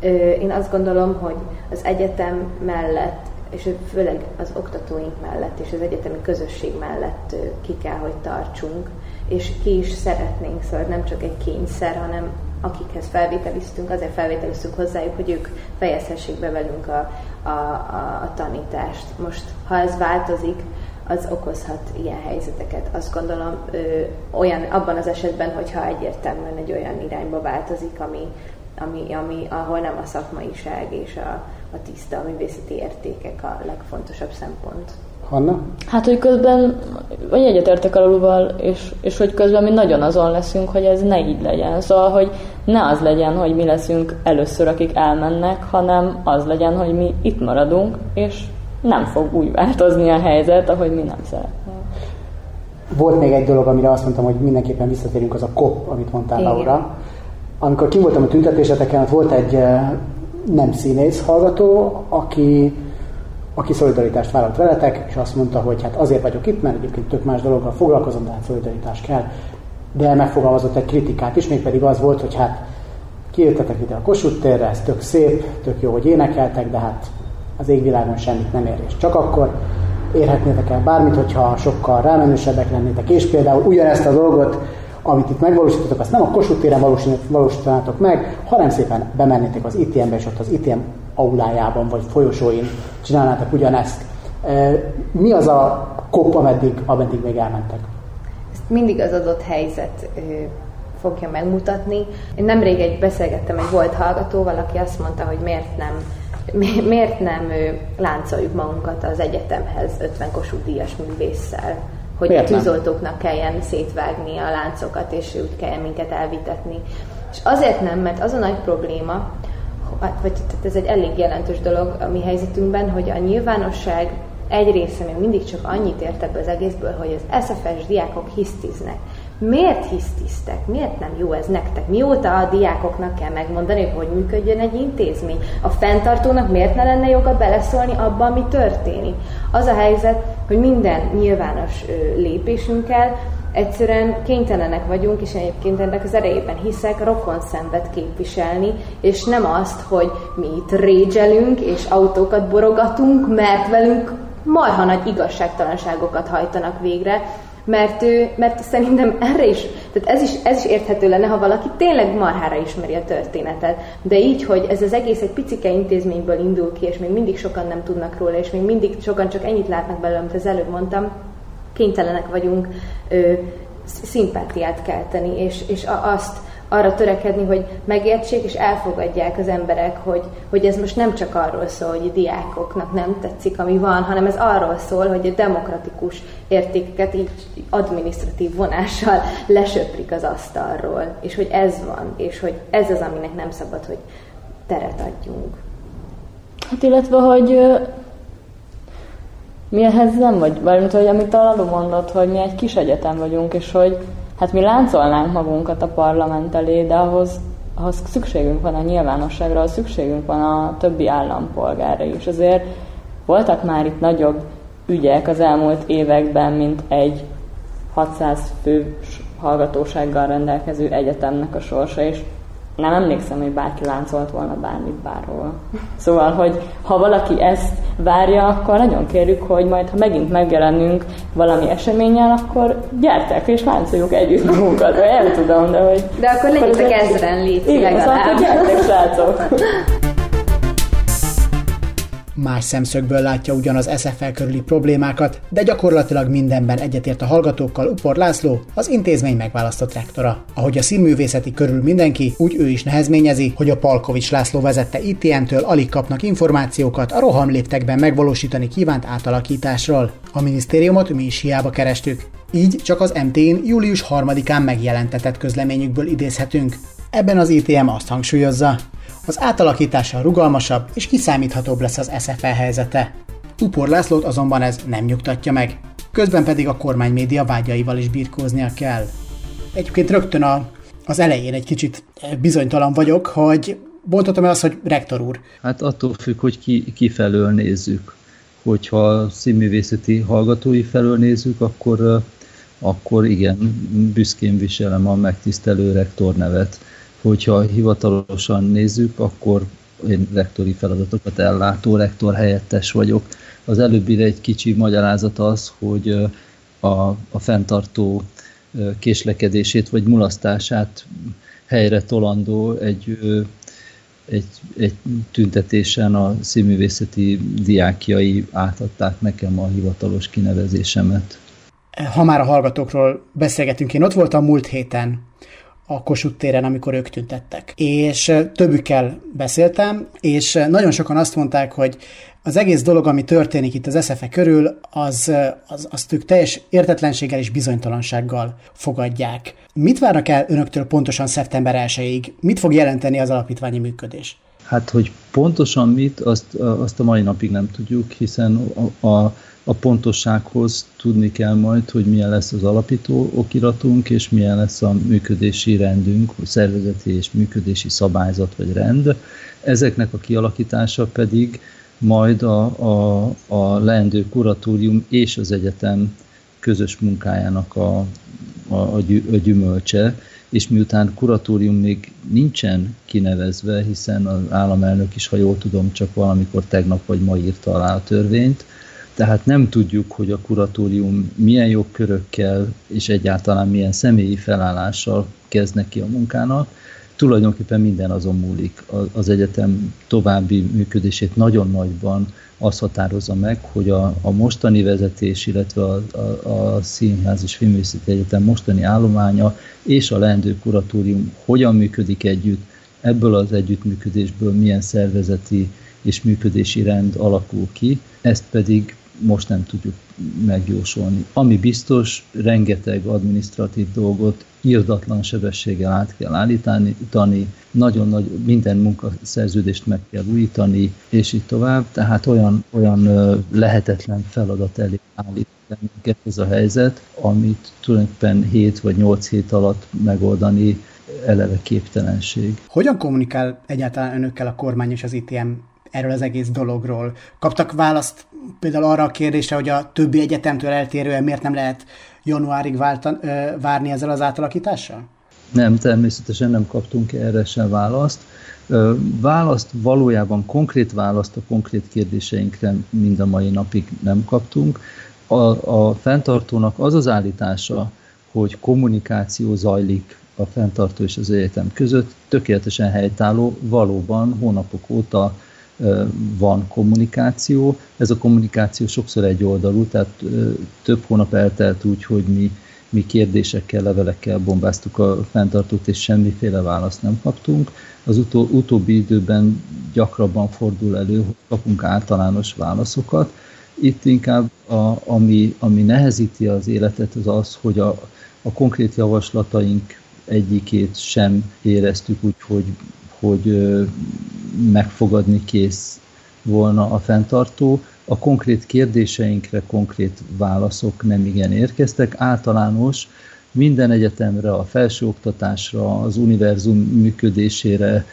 Ö, én azt gondolom, hogy az egyetem mellett, és főleg az oktatóink mellett, és az egyetemi közösség mellett ki kell, hogy tartsunk, és ki is szeretnénk, szóval nem csak egy kényszer, hanem akikhez felvételiztünk, azért felvételiztünk hozzájuk, hogy ők fejezhessék be velünk a, a, a, a tanítást. Most, ha ez változik, az okozhat ilyen helyzeteket. Azt gondolom, ö, olyan, abban az esetben, hogyha egyértelműen egy olyan irányba változik, ami, ami, ami, ahol nem a szakmaiság és a, a tiszta művészeti értékek a legfontosabb szempont. Hanna? Hát, hogy közben, vagy egyetértek a Luluval, és, és hogy közben mi nagyon azon leszünk, hogy ez ne így legyen. Szóval, hogy ne az legyen, hogy mi leszünk először, akik elmennek, hanem az legyen, hogy mi itt maradunk, és nem fog úgy változni a helyzet, ahogy mi nem szeretnénk. Volt még egy dolog, amire azt mondtam, hogy mindenképpen visszatérünk, az a kop, amit mondtál, Igen. Laura. Amikor kim voltam a tüntetéseteken, volt egy eh, nem színész hallgató, aki aki szolidaritást vállalt veletek, és azt mondta, hogy hát azért vagyok itt, mert egyébként tök más dologgal foglalkozom, de hát szolidaritás kell. De megfogalmazott egy kritikát is, mégpedig az volt, hogy hát kijöttetek ide a Kossuth térre, ez tök szép, tök jó, hogy énekeltek, de hát az égvilágon semmit nem ér, és csak akkor érhetnétek el bármit, hogyha sokkal rámenősebbek lennétek, és például ugyanezt a dolgot, amit itt megvalósítotok, azt nem a Kossuth téren valósítanátok meg, hanem szépen bemennétek az ITM-be, és ott az ITM aulájában vagy folyosóin csinálnátok ugyanezt. Mi az a kop, ameddig, ameddig még elmentek? Ezt mindig az adott helyzet fogja megmutatni. Én nemrég egy beszélgettem egy volt hallgatóval, aki azt mondta, hogy miért nem miért nem láncoljuk magunkat az egyetemhez 50 Kossuth díjas művésszel, hogy miért a tűzoltóknak kelljen szétvágni a láncokat, és úgy kelljen minket elvitetni. És azért nem, mert az a nagy probléma, vagy tehát ez egy elég jelentős dolog a mi helyzetünkben, hogy a nyilvánosság egy része még mindig csak annyit ért ebből az egészből, hogy az SFS diákok hisztiznek. Miért hisztiztek? Miért nem jó ez nektek? Mióta a diákoknak kell megmondani, hogy hogy működjön egy intézmény? A fenntartónak miért ne lenne joga beleszólni abba, ami történik? Az a helyzet, hogy minden nyilvános lépésünkkel egyszerűen kénytelenek vagyunk, és egyébként ennek az erejében hiszek, rokon szenvet képviselni, és nem azt, hogy mi itt régyelünk, és autókat borogatunk, mert velünk marha nagy igazságtalanságokat hajtanak végre, mert, ő, mert szerintem erre is, tehát ez is, ez is érthető lenne, ha valaki tényleg marhára ismeri a történetet. De így, hogy ez az egész egy picike intézményből indul ki, és még mindig sokan nem tudnak róla, és még mindig sokan csak ennyit látnak belőle, amit az előbb mondtam, kénytelenek vagyunk ö, szimpátiát kelteni, és, és azt arra törekedni, hogy megértsék és elfogadják az emberek, hogy, hogy ez most nem csak arról szól, hogy a diákoknak nem tetszik, ami van, hanem ez arról szól, hogy a demokratikus értékeket így administratív vonással lesöprik az asztalról, és hogy ez van, és hogy ez az, aminek nem szabad, hogy teret adjunk. Hát illetve, hogy mi ehhez nem vagy, valamint, hogy amit a Lalu mondott, hogy mi egy kis egyetem vagyunk, és hogy hát mi láncolnánk magunkat a parlament elé, de ahhoz, ahhoz szükségünk van a nyilvánosságra, ahhoz szükségünk van a többi állampolgára is. Azért voltak már itt nagyobb ügyek az elmúlt években, mint egy 600 fő hallgatósággal rendelkező egyetemnek a sorsa, és nem emlékszem, hogy bárki láncolt volna bármit bárhol. Szóval, hogy ha valaki ezt várja, akkor nagyon kérjük, hogy majd, ha megint megjelenünk valami eseményen, akkor gyertek és láncoljuk együtt magunkat, vagy nem tudom, de hogy... De akkor legyetek ezeren légy Igen, szóval gyertek, srácok! más szemszögből látja ugyan az SFL körüli problémákat, de gyakorlatilag mindenben egyetért a hallgatókkal Upor László, az intézmény megválasztott rektora. Ahogy a színművészeti körül mindenki, úgy ő is nehezményezi, hogy a Palkovics László vezette ITN-től alig kapnak információkat a rohamléptekben megvalósítani kívánt átalakításról. A minisztériumot mi is hiába kerestük. Így csak az MT-n július 3-án megjelentetett közleményükből idézhetünk. Ebben az ITM azt hangsúlyozza, az átalakítással rugalmasabb és kiszámíthatóbb lesz az SFL helyzete. Upor Lászlót azonban ez nem nyugtatja meg, közben pedig a kormánymédia vágyaival is birkóznia kell. Egyébként rögtön a, az elején egy kicsit bizonytalan vagyok, hogy mondhatom-e azt, hogy rektor úr? Hát attól függ, hogy ki, ki felől nézzük. Hogyha színművészeti hallgatói felől nézzük, akkor, akkor igen, büszkén viselem a megtisztelő rektor nevet hogyha hivatalosan nézzük, akkor én rektori feladatokat ellátó rektor helyettes vagyok. Az előbbire egy kicsi magyarázat az, hogy a, a fenntartó késlekedését vagy mulasztását helyre tolandó egy, egy, egy tüntetésen a színművészeti diákjai átadták nekem a hivatalos kinevezésemet. Ha már a hallgatókról beszélgetünk, én ott voltam múlt héten a Kossuth téren, amikor ők tüntettek. És többükkel beszéltem, és nagyon sokan azt mondták, hogy az egész dolog, ami történik itt az SZFE körül, az, az, azt ők teljes értetlenséggel és bizonytalansággal fogadják. Mit várnak el önöktől pontosan szeptember 1-ig? Mit fog jelenteni az alapítványi működés? Hát, hogy pontosan mit, azt, azt a mai napig nem tudjuk, hiszen a, a, a pontossághoz tudni kell majd, hogy milyen lesz az alapító okiratunk, és milyen lesz a működési rendünk, szervezeti és működési szabályzat vagy rend. Ezeknek a kialakítása pedig majd a, a, a leendő kuratórium és az egyetem közös munkájának a, a, a, a gyümölcse, és miután kuratórium még nincsen kinevezve, hiszen az államelnök is, ha jól tudom, csak valamikor tegnap vagy ma írta alá a törvényt, tehát nem tudjuk, hogy a kuratórium milyen jogkörökkel és egyáltalán milyen személyi felállással kezd neki a munkának, tulajdonképpen minden azon múlik. Az egyetem további működését nagyon nagyban az határozza meg, hogy a, a mostani vezetés, illetve a, a, a Színház és Filmvészeti Egyetem mostani állománya és a leendő kuratórium hogyan működik együtt, ebből az együttműködésből milyen szervezeti és működési rend alakul ki, ezt pedig most nem tudjuk megjósolni. Ami biztos, rengeteg administratív dolgot írdatlan sebességgel át kell állítani, nagyon nagy, minden munkaszerződést meg kell újítani, és így tovább. Tehát olyan, olyan lehetetlen feladat elé állít minket ez a helyzet, amit tulajdonképpen 7 vagy 8 hét alatt megoldani eleve képtelenség. Hogyan kommunikál egyáltalán önökkel a kormány és az ITM erről az egész dologról? Kaptak választ például arra a kérdésre, hogy a többi egyetemtől eltérően miért nem lehet januárig váltan, ö, várni ezzel az átalakítással? Nem, természetesen nem kaptunk erre sem választ. Választ valójában, konkrét választ a konkrét kérdéseinkre mind a mai napig nem kaptunk. A, a fenntartónak az az állítása, hogy kommunikáció zajlik a fenntartó és az egyetem között, tökéletesen helytálló, valóban hónapok óta van kommunikáció. Ez a kommunikáció sokszor egy oldalú, tehát több hónap eltelt úgy, hogy mi, mi kérdésekkel, levelekkel bombáztuk a fenntartót, és semmiféle választ nem kaptunk. Az utó, utóbbi időben gyakrabban fordul elő, hogy kapunk általános válaszokat. Itt inkább a, ami, ami nehezíti az életet, az az, hogy a, a konkrét javaslataink egyikét sem éreztük úgy, hogy, hogy megfogadni kész volna a fenntartó. A konkrét kérdéseinkre konkrét válaszok nem igen érkeztek. Általános minden egyetemre, a felsőoktatásra, az univerzum működésére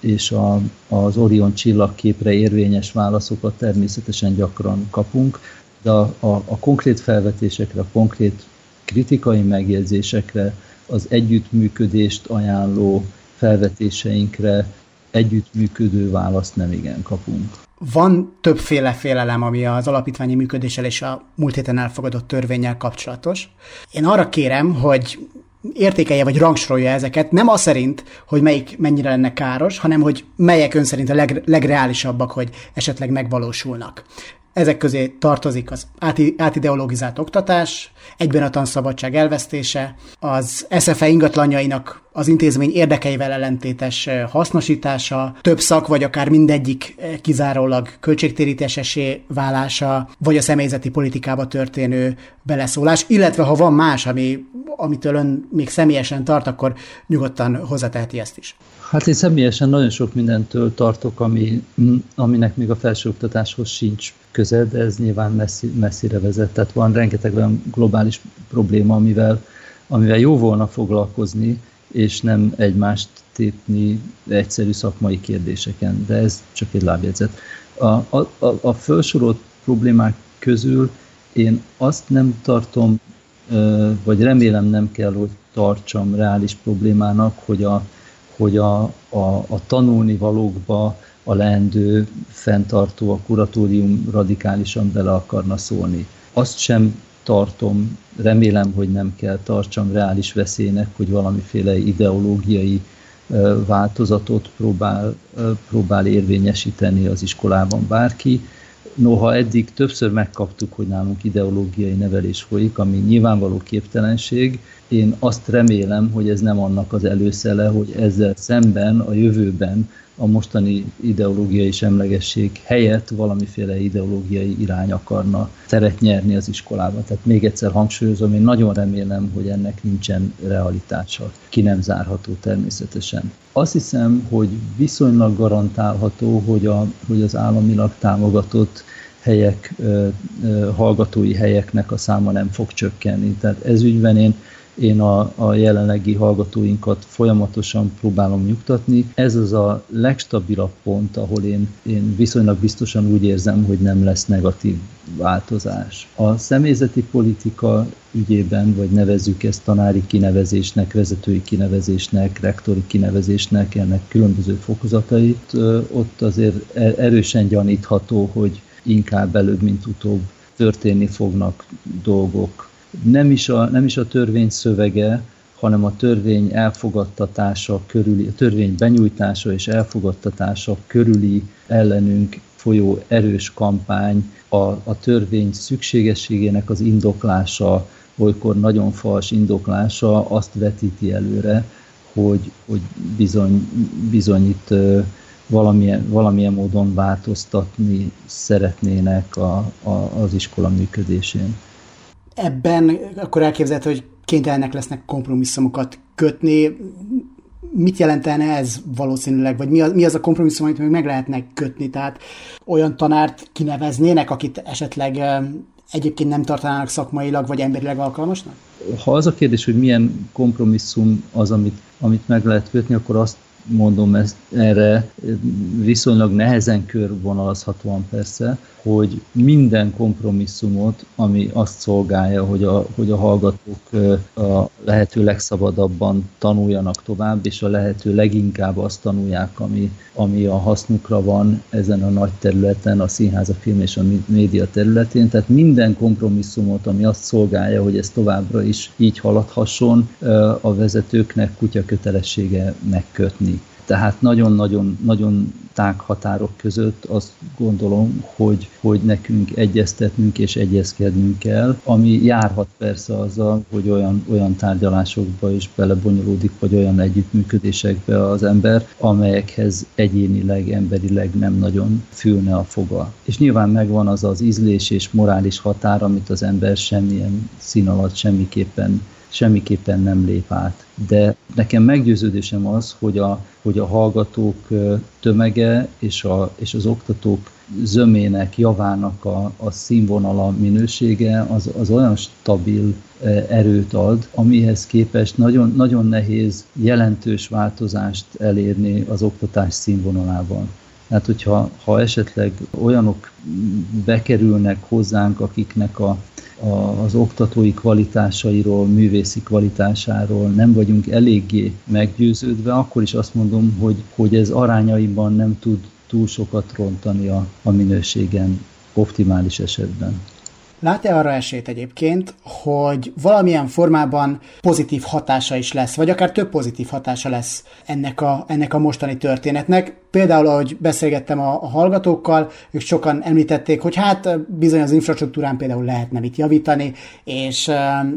és a, az Orion csillagképre érvényes válaszokat természetesen gyakran kapunk, de a, a, a konkrét felvetésekre, a konkrét kritikai megjegyzésekre, az együttműködést ajánló felvetéseinkre együttműködő választ nem igen kapunk. Van többféle félelem, ami az alapítványi működéssel és a múlt héten elfogadott törvényel kapcsolatos. Én arra kérem, hogy értékelje vagy rangsorolja ezeket, nem az szerint, hogy melyik mennyire lenne káros, hanem hogy melyek ön szerint a leg, legreálisabbak, hogy esetleg megvalósulnak. Ezek közé tartozik az átideologizált oktatás, egyben a tanszabadság elvesztése, az SFE ingatlanjainak az intézmény érdekeivel ellentétes hasznosítása, több szak, vagy akár mindegyik kizárólag költségtérítésesé válása, vagy a személyzeti politikába történő beleszólás, illetve ha van más, ami, amitől ön még személyesen tart, akkor nyugodtan hozzáteheti ezt is. Hát én személyesen nagyon sok mindentől tartok, ami, aminek még a felsőoktatáshoz sincs közel, de ez nyilván messzi, messzire vezet. Tehát van rengeteg olyan globális probléma, amivel, amivel jó volna foglalkozni, és nem egymást tépni egyszerű szakmai kérdéseken, de ez csak egy lábjegyzet. A, a, a felsorolt problémák közül én azt nem tartom, vagy remélem nem kell, hogy tartsam reális problémának, hogy a, hogy a, a, a tanulni valókba a leendő fenntartó, a kuratórium radikálisan bele akarna szólni. Azt sem tartom, remélem, hogy nem kell tartsam reális veszélynek, hogy valamiféle ideológiai változatot próbál, próbál érvényesíteni az iskolában bárki. Noha eddig többször megkaptuk, hogy nálunk ideológiai nevelés folyik, ami nyilvánvaló képtelenség, én azt remélem, hogy ez nem annak az előszele, hogy ezzel szemben a jövőben a mostani ideológiai semlegesség helyett valamiféle ideológiai irány akarna teret nyerni az iskolában. Tehát még egyszer hangsúlyozom, én nagyon remélem, hogy ennek nincsen realitása. Ki nem zárható természetesen. Azt hiszem, hogy viszonylag garantálható, hogy, a, hogy az államilag támogatott helyek, hallgatói helyeknek a száma nem fog csökkenni. Tehát ez ügyben én én a, a jelenlegi hallgatóinkat folyamatosan próbálom nyugtatni. Ez az a legstabilabb pont, ahol én, én viszonylag biztosan úgy érzem, hogy nem lesz negatív változás. A személyzeti politika ügyében, vagy nevezzük ezt tanári kinevezésnek, vezetői kinevezésnek, rektori kinevezésnek, ennek különböző fokozatait, ott azért e, erősen gyanítható, hogy inkább előbb, mint utóbb történni fognak dolgok nem is a, nem is a törvény szövege, hanem a törvény elfogadtatása körüli, a törvény benyújtása és elfogadtatása körüli ellenünk folyó erős kampány, a, a törvény szükségességének az indoklása, olykor nagyon fals indoklása azt vetíti előre, hogy, hogy bizony, bizony itt valamilyen, valamilyen módon változtatni szeretnének a, a, az iskola működésén ebben akkor elképzelhető, hogy kénytelenek lesznek kompromisszumokat kötni. Mit jelentene ez valószínűleg, vagy mi az, mi az a kompromisszum, amit még meg lehetnek kötni? Tehát olyan tanárt kineveznének, akit esetleg egyébként nem tartanának szakmailag vagy emberileg alkalmasnak? Ha az a kérdés, hogy milyen kompromisszum az, amit, amit meg lehet kötni, akkor azt mondom ezt erre viszonylag nehezen körvonalazhatóan persze, hogy minden kompromisszumot, ami azt szolgálja, hogy a, hogy a hallgatók a lehető legszabadabban tanuljanak tovább, és a lehető leginkább azt tanulják, ami, ami a hasznukra van ezen a nagy területen, a színház, a film és a média területén. Tehát minden kompromisszumot, ami azt szolgálja, hogy ez továbbra is így haladhasson, a vezetőknek kutya kötelessége megkötni. Tehát nagyon-nagyon nagyon tág határok között azt gondolom, hogy, hogy nekünk egyeztetnünk és egyezkednünk kell, ami járhat persze azzal, hogy olyan, olyan tárgyalásokba is belebonyolódik, vagy olyan együttműködésekbe az ember, amelyekhez egyénileg, emberileg nem nagyon fülne a foga. És nyilván megvan az az ízlés és morális határ, amit az ember semmilyen szín alatt semmiképpen semmiképpen nem lép át. De nekem meggyőződésem az, hogy a, hogy a hallgatók tömege és, a, és az oktatók zömének, javának a, a színvonala, minősége az, az olyan stabil erőt ad, amihez képest nagyon, nagyon nehéz jelentős változást elérni az oktatás színvonalában. Hát, hogyha ha esetleg olyanok bekerülnek hozzánk, akiknek a az oktatói kvalitásairól, művészi kvalitásáról nem vagyunk eléggé meggyőződve, akkor is azt mondom, hogy, hogy ez arányaiban nem tud túl sokat rontani a, a minőségen optimális esetben. Lát-e arra esélyt egyébként, hogy valamilyen formában pozitív hatása is lesz, vagy akár több pozitív hatása lesz ennek a, ennek a mostani történetnek? Például, ahogy beszélgettem a, a hallgatókkal, ők sokan említették, hogy hát bizony az infrastruktúrán például lehetne mit javítani, és,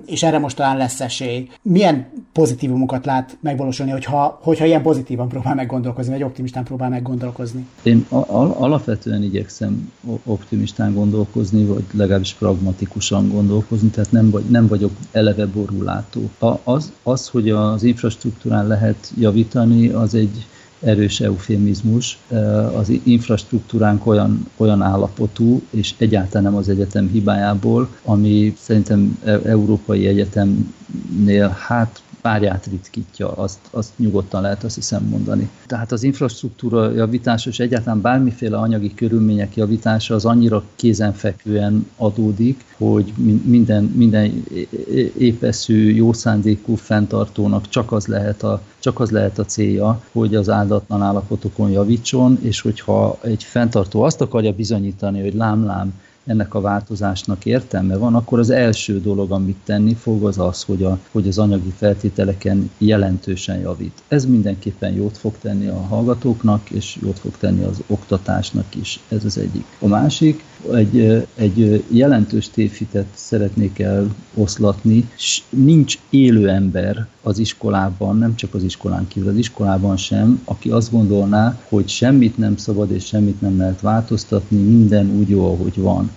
és erre most talán lesz esély. Milyen pozitívumokat lát megvalósulni, hogyha, hogyha ilyen pozitívan próbál meggondolkozni, vagy optimistán próbál meggondolkozni? Én al- alapvetően igyekszem optimistán gondolkozni, vagy legalábbis pragmatikusan gondolkozni, tehát nem, vagy, nem vagyok eleve borulátó. A, az, az, hogy az infrastruktúrán lehet javítani, az egy erős eufémizmus. Az infrastruktúránk olyan, olyan állapotú, és egyáltalán nem az egyetem hibájából, ami szerintem e-, Európai Egyetemnél hát párját ritkítja, azt, azt nyugodtan lehet azt hiszem mondani. Tehát az infrastruktúra javítása és egyáltalán bármiféle anyagi körülmények javítása az annyira kézenfekvően adódik, hogy minden, minden épeszű, jó szándékú fenntartónak csak az, lehet a, csak az lehet a célja, hogy az áldatlan állapotokon javítson, és hogyha egy fenntartó azt akarja bizonyítani, hogy lám-lám, ennek a változásnak értelme van, akkor az első dolog, amit tenni fog, az az, hogy, a, hogy az anyagi feltételeken jelentősen javít. Ez mindenképpen jót fog tenni a hallgatóknak, és jót fog tenni az oktatásnak is. Ez az egyik. A másik, egy, egy jelentős tévhitet szeretnék eloszlatni. Nincs élő ember az iskolában, nem csak az iskolán kívül, az iskolában sem, aki azt gondolná, hogy semmit nem szabad és semmit nem lehet változtatni, minden úgy jó, ahogy van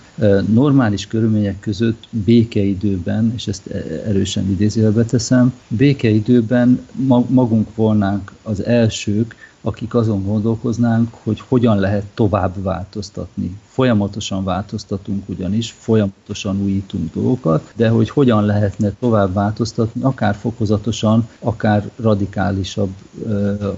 normális körülmények között békeidőben, és ezt e, erősen idézőjelbe teszem, békeidőben magunk volnánk az elsők, akik azon gondolkoznánk, hogy hogyan lehet tovább változtatni. Folyamatosan változtatunk ugyanis, folyamatosan újítunk dolgokat, de hogy hogyan lehetne tovább változtatni, akár fokozatosan, akár radikálisabb,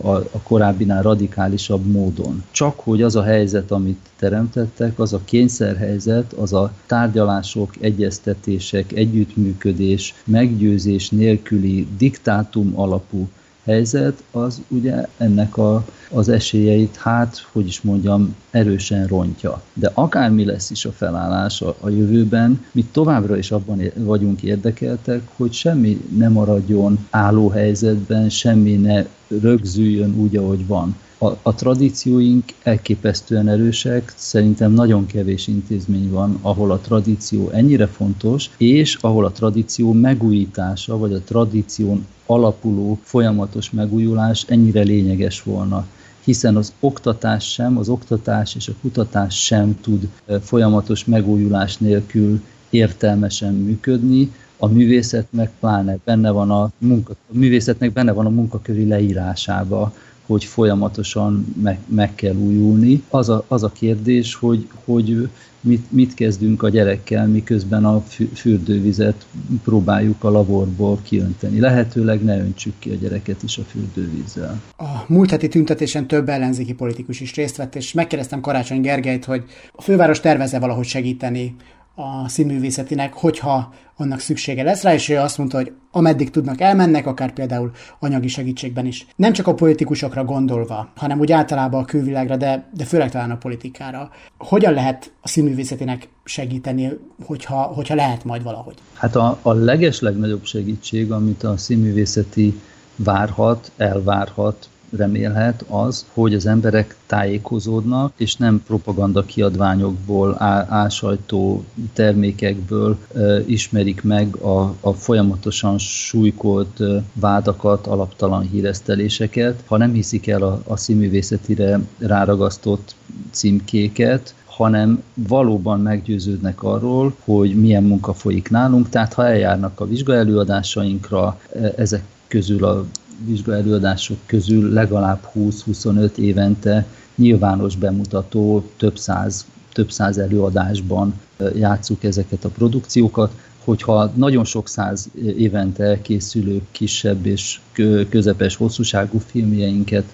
a korábbinál radikálisabb módon. Csak hogy az a helyzet, amit teremtettek, az a kényszerhelyzet, az a tárgyalások, egyeztetések, együttműködés, meggyőzés nélküli diktátum alapú helyzet, az ugye ennek a, az esélyeit, hát, hogy is mondjam, erősen rontja. De akármi lesz is a felállás a, a jövőben, mi továbbra is abban vagyunk érdekeltek, hogy semmi ne maradjon álló helyzetben, semmi ne rögzüljön úgy, ahogy van. A, a tradícióink elképesztően erősek, szerintem nagyon kevés intézmény van, ahol a tradíció ennyire fontos, és ahol a tradíció megújítása, vagy a tradíción alapuló folyamatos megújulás ennyire lényeges volna. Hiszen az oktatás sem, az oktatás és a kutatás sem tud folyamatos megújulás nélkül értelmesen működni, a művészet meg pláne benne van a, munka, a művészetnek benne van a munkaköri leírásába, hogy folyamatosan meg, meg kell újulni. Az a, az a kérdés, hogy, hogy mit, mit kezdünk a gyerekkel, miközben a fürdővizet próbáljuk a laborból kiönteni. Lehetőleg ne öntsük ki a gyereket is a fürdővízzel. A múlt heti tüntetésen több ellenzéki politikus is részt vett, és megkérdeztem Karácsony Gergelyt, hogy a főváros tervezze valahogy segíteni a színművészetinek, hogyha annak szüksége lesz rá, és ő azt mondta, hogy ameddig tudnak elmennek, akár például anyagi segítségben is. Nem csak a politikusokra gondolva, hanem úgy általában a külvilágra, de, de főleg talán a politikára. Hogyan lehet a színművészetinek segíteni, hogyha, hogyha lehet majd valahogy? Hát a, a leges legnagyobb segítség, amit a színművészeti várhat, elvárhat, remélhet az, hogy az emberek tájékozódnak, és nem propaganda kiadványokból, álsajtó termékekből e, ismerik meg a, a folyamatosan súlykolt e, vádakat, alaptalan híreszteléseket, ha nem hiszik el a, a színművészetire ráragasztott címkéket, hanem valóban meggyőződnek arról, hogy milyen munka folyik nálunk, tehát ha eljárnak a vizsgaelőadásainkra, ezek közül a vizsgaelőadások közül legalább 20-25 évente nyilvános bemutató, több száz, több száz előadásban játszuk ezeket a produkciókat, hogyha nagyon sok száz évente elkészülő kisebb és közepes hosszúságú filmjeinket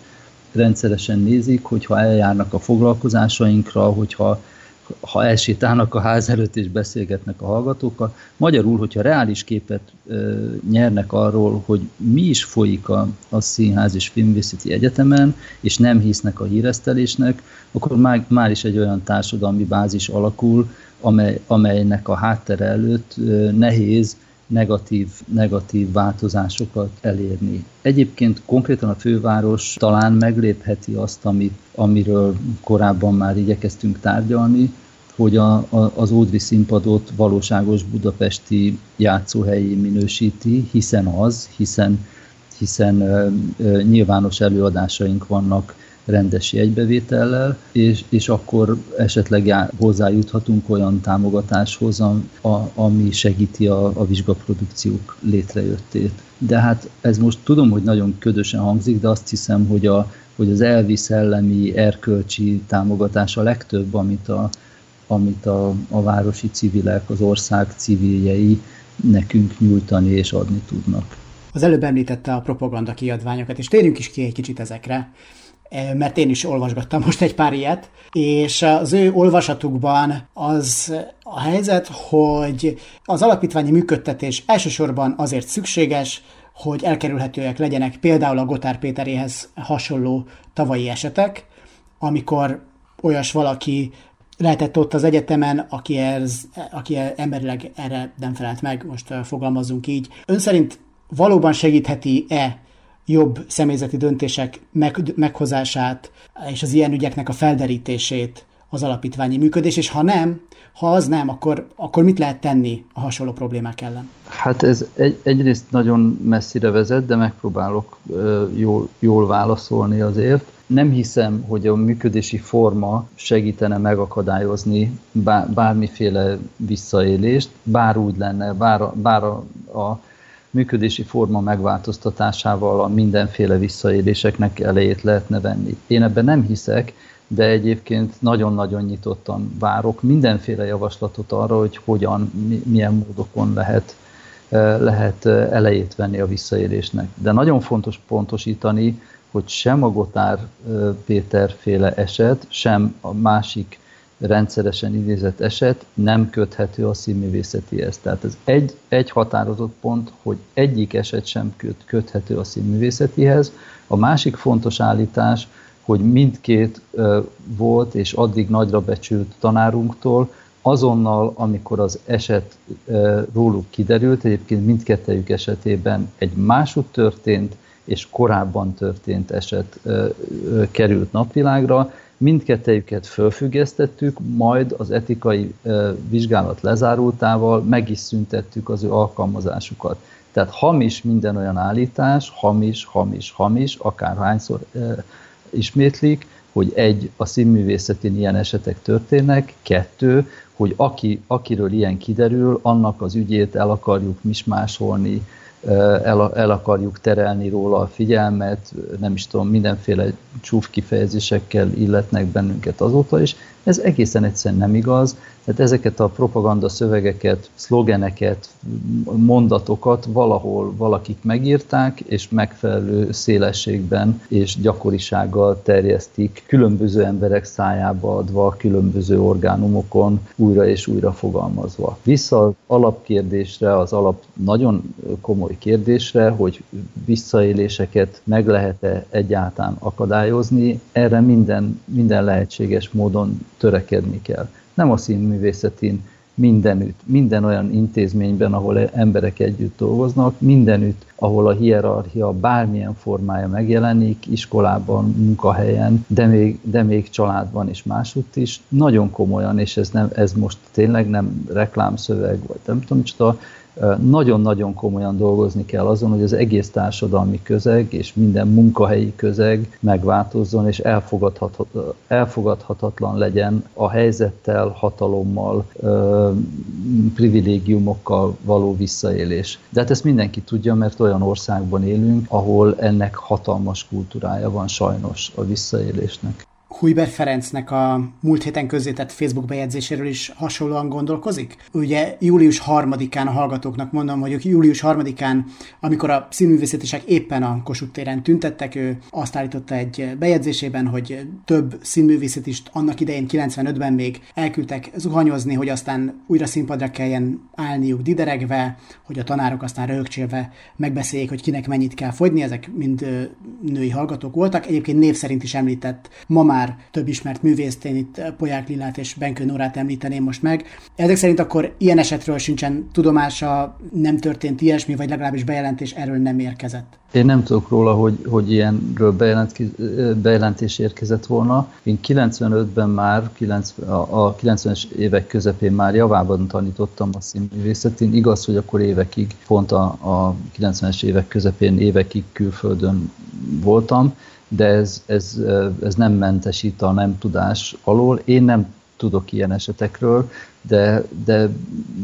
rendszeresen nézik, hogyha eljárnak a foglalkozásainkra, hogyha ha elsétálnak a ház előtt és beszélgetnek a hallgatókkal. Magyarul, hogyha reális képet ö, nyernek arról, hogy mi is folyik a, a Színház és Filmvészeti Egyetemen, és nem hisznek a híresztelésnek, akkor már, már is egy olyan társadalmi bázis alakul, amely, amelynek a háttere előtt ö, nehéz negatív, negatív változásokat elérni. Egyébként konkrétan a főváros talán meglépheti azt, amit, amiről korábban már igyekeztünk tárgyalni, hogy a, a, az Ódri színpadot valóságos budapesti játszóhelyé minősíti, hiszen az, hiszen, hiszen ö, ö, nyilvános előadásaink vannak rendes jegybevétellel, és, és akkor esetleg hozzájuthatunk olyan támogatáshoz, a, ami segíti a, a vizsgaprodukciók létrejöttét. De hát ez most tudom, hogy nagyon ködösen hangzik, de azt hiszem, hogy, a, hogy az elvi szellemi, erkölcsi támogatás a legtöbb, amit a, amit a, a városi civilek, az ország civiljei nekünk nyújtani és adni tudnak. Az előbb említette a propaganda kiadványokat, és térjünk is ki egy kicsit ezekre. Eh, mert én is olvasgattam most egy pár ilyet, és az ő olvasatukban az a helyzet, hogy az alapítványi működtetés elsősorban azért szükséges, hogy elkerülhetőek legyenek például a Gotár Péteréhez hasonló tavalyi esetek, amikor olyas valaki lehetett ott az egyetemen, aki, ez, aki emberileg erre nem felelt meg, most eh, fogalmazunk így. Ön szerint valóban segítheti-e jobb személyzeti döntések meg, meghozását és az ilyen ügyeknek a felderítését az alapítványi működés, és ha nem, ha az nem, akkor, akkor mit lehet tenni a hasonló problémák ellen? Hát ez egy, egyrészt nagyon messzire vezet, de megpróbálok jól, jól válaszolni azért. Nem hiszem, hogy a működési forma segítene megakadályozni bármiféle visszaélést, bár úgy lenne, bár, bár a, a működési forma megváltoztatásával a mindenféle visszaéléseknek elejét lehetne venni. Én ebben nem hiszek, de egyébként nagyon-nagyon nyitottan várok mindenféle javaslatot arra, hogy hogyan, milyen módokon lehet, lehet elejét venni a visszaélésnek. De nagyon fontos pontosítani, hogy sem a Gotár Péter féle eset, sem a másik rendszeresen idézett eset nem köthető a színművészetihez. Tehát ez egy, egy határozott pont, hogy egyik eset sem köt, köthető a színművészetihez. A másik fontos állítás, hogy mindkét volt és addig nagyra becsült tanárunktól, azonnal, amikor az eset róluk kiderült, egyébként mindkettejük esetében egy másút történt, és korábban történt eset került napvilágra, mindkettejüket fölfüggesztettük, majd az etikai vizsgálat lezárultával meg is szüntettük az ő alkalmazásukat. Tehát hamis minden olyan állítás, hamis, hamis, hamis, akárhányszor ismétlik, hogy egy, a színművészetén ilyen esetek történnek, kettő, hogy aki, akiről ilyen kiderül, annak az ügyét el akarjuk mismásolni, el, el akarjuk terelni róla a figyelmet, nem is tudom, mindenféle csúf kifejezésekkel illetnek bennünket azóta is. Ez egészen egyszerűen nem igaz, tehát ezeket a propaganda szövegeket, szlogeneket, mondatokat valahol valakik megírták, és megfelelő szélességben és gyakorisággal terjesztik, különböző emberek szájába adva, különböző orgánumokon újra és újra fogalmazva. Vissza az alapkérdésre, az alap nagyon komoly kérdésre, hogy visszaéléseket meg lehet-e egyáltalán akadályozni, erre minden, minden lehetséges módon törekedni kell nem a színművészetén, mindenütt, minden olyan intézményben, ahol emberek együtt dolgoznak, mindenütt, ahol a hierarchia bármilyen formája megjelenik, iskolában, munkahelyen, de még, de még családban és másutt is, nagyon komolyan, és ez, nem, ez most tényleg nem reklámszöveg, vagy nem tudom, csak nagyon-nagyon komolyan dolgozni kell azon, hogy az egész társadalmi közeg és minden munkahelyi közeg megváltozzon, és elfogadhatatlan legyen a helyzettel, hatalommal, privilégiumokkal való visszaélés. De hát ezt mindenki tudja, mert olyan országban élünk, ahol ennek hatalmas kultúrája van sajnos a visszaélésnek. Hujber Ferencnek a múlt héten közzétett Facebook bejegyzéséről is hasonlóan gondolkozik? Ugye július 3-án a hallgatóknak mondom, hogy július 3-án, amikor a színművészetesek éppen a Kossuth téren tüntettek, ő azt állította egy bejegyzésében, hogy több színművészetist annak idején 95-ben még elküldtek zuhanyozni, hogy aztán újra színpadra kelljen állniuk dideregve, hogy a tanárok aztán rögcsélve megbeszéljék, hogy kinek mennyit kell fogyni, ezek mind női hallgatók voltak. Egyébként név szerint is említett ma már már több ismert művészt, én itt Poják Lillát és Benkő Nórát említeném most meg. Ezek szerint akkor ilyen esetről sincsen tudomása, nem történt ilyesmi, vagy legalábbis bejelentés erről nem érkezett. Én nem tudok róla, hogy, hogy ilyenről bejelentés érkezett volna. Én 95-ben már, 90, a 90-es évek közepén már javában tanítottam a színművészetén. Igaz, hogy akkor évekig, pont a, a 90-es évek közepén évekig külföldön voltam, de ez, ez, ez nem mentesít a nem tudás alól. Én nem tudok ilyen esetekről, de, de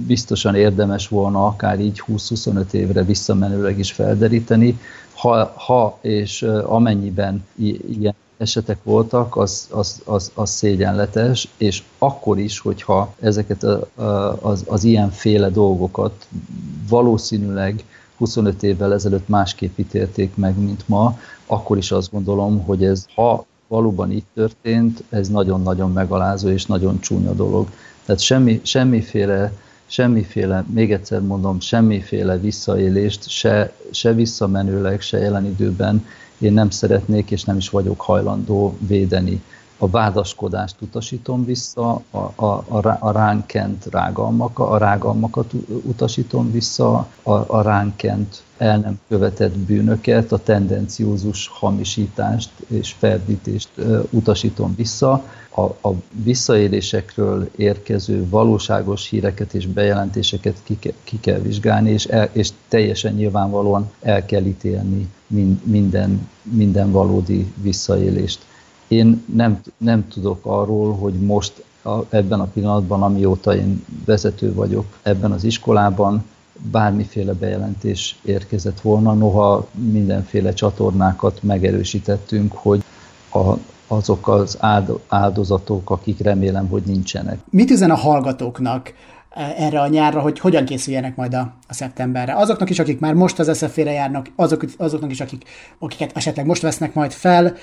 biztosan érdemes volna akár így 20-25 évre visszamenőleg is felderíteni, ha, ha és amennyiben ilyen esetek voltak, az, az, az, az szégyenletes, és akkor is, hogyha ezeket az, az ilyenféle dolgokat valószínűleg 25 évvel ezelőtt másképp ítélték meg, mint ma, akkor is azt gondolom, hogy ez, ha valóban így történt, ez nagyon-nagyon megalázó és nagyon csúnya dolog. Tehát semmi, semmiféle, semmiféle, még egyszer mondom, semmiféle visszaélést, se, se visszamenőleg, se jelen időben én nem szeretnék és nem is vagyok hajlandó védeni. A vádaskodást utasítom vissza, a, a, a, a ránkent rágalmaka, a rágalmakat utasítom vissza, a, a ránkent el nem követett bűnöket, a tendenciózus hamisítást és ferdítést utasítom vissza, a, a visszaélésekről érkező valóságos híreket és bejelentéseket ki, ki kell vizsgálni, és, el, és teljesen nyilvánvalóan el kell ítélni mind, minden, minden valódi visszaélést. Én nem, nem tudok arról, hogy most a, ebben a pillanatban, amióta én vezető vagyok ebben az iskolában, bármiféle bejelentés érkezett volna, noha mindenféle csatornákat megerősítettünk, hogy a, azok az áldozatok, akik remélem, hogy nincsenek. Mit üzen a hallgatóknak eh, erre a nyárra, hogy hogyan készüljenek majd a, a szeptemberre? Azoknak is, akik már most az SZF-re járnak, azok, azoknak is, akik, akiket esetleg most vesznek majd fel,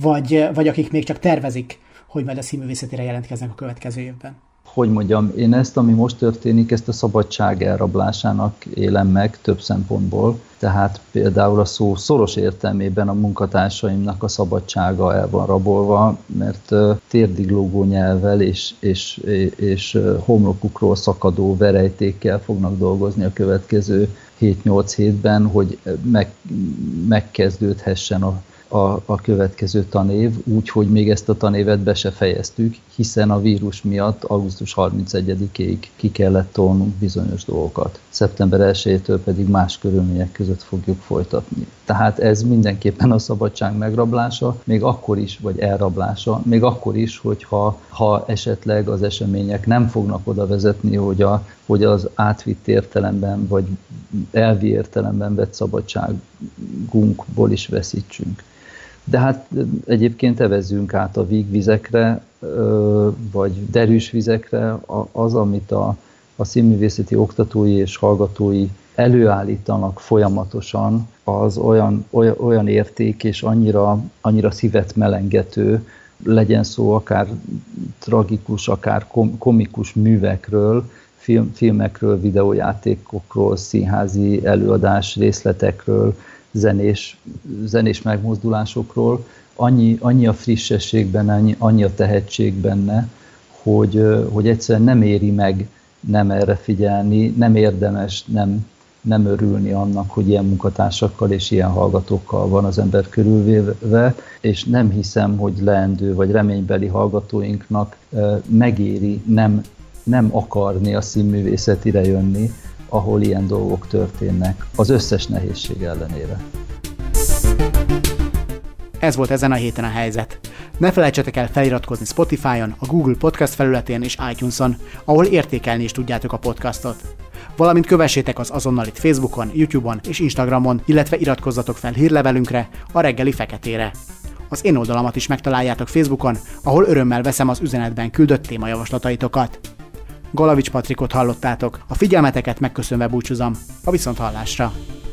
vagy, vagy akik még csak tervezik, hogy majd a színművészetére jelentkeznek a következő évben hogy mondjam, én ezt, ami most történik, ezt a szabadság elrablásának élem meg több szempontból. Tehát például a szó szoros értelmében a munkatársaimnak a szabadsága el van rabolva, mert térdiglógó nyelvvel és, és, és homlokukról szakadó verejtékkel fognak dolgozni a következő 7-8 hétben, hogy meg, megkezdődhessen a a, a következő tanév, úgy, hogy még ezt a tanévet be se fejeztük, hiszen a vírus miatt augusztus 31-ig ki kellett tolnunk bizonyos dolgokat. Szeptember 1-től pedig más körülmények között fogjuk folytatni. Tehát ez mindenképpen a szabadság megrablása, még akkor is, vagy elrablása, még akkor is, hogyha ha esetleg az események nem fognak oda vezetni, hogy, a, hogy az átvitt értelemben, vagy elvi értelemben vett szabadságunkból is veszítsünk. De hát egyébként evezzünk át a vígvizekre, vagy derűs vizekre, az, amit a, a színművészeti oktatói és hallgatói előállítanak folyamatosan, az olyan, olyan, érték és annyira, annyira szívet melengető, legyen szó akár tragikus, akár komikus művekről, film, filmekről, videójátékokról, színházi előadás részletekről, zenés, zenés megmozdulásokról, annyi, annyi a frissesség benne, annyi, annyi a tehetség benne, hogy, hogy egyszerűen nem éri meg nem erre figyelni, nem érdemes nem, nem örülni annak, hogy ilyen munkatársakkal és ilyen hallgatókkal van az ember körülvéve, és nem hiszem, hogy leendő vagy reménybeli hallgatóinknak megéri nem, nem akarni a színművészetire jönni, ahol ilyen dolgok történnek, az összes nehézség ellenére. Ez volt ezen a héten a helyzet. Ne felejtsetek el feliratkozni Spotify-on, a Google Podcast felületén és iTunes-on, ahol értékelni is tudjátok a podcastot. Valamint kövessétek az azonnal itt Facebookon, YouTube-on és Instagramon, illetve iratkozzatok fel hírlevelünkre, a reggeli feketére. Az én oldalamat is megtaláljátok Facebookon, ahol örömmel veszem az üzenetben küldött témajavaslataitokat. Galavics Patrikot hallottátok. A figyelmeteket megköszönve búcsúzom. A viszont.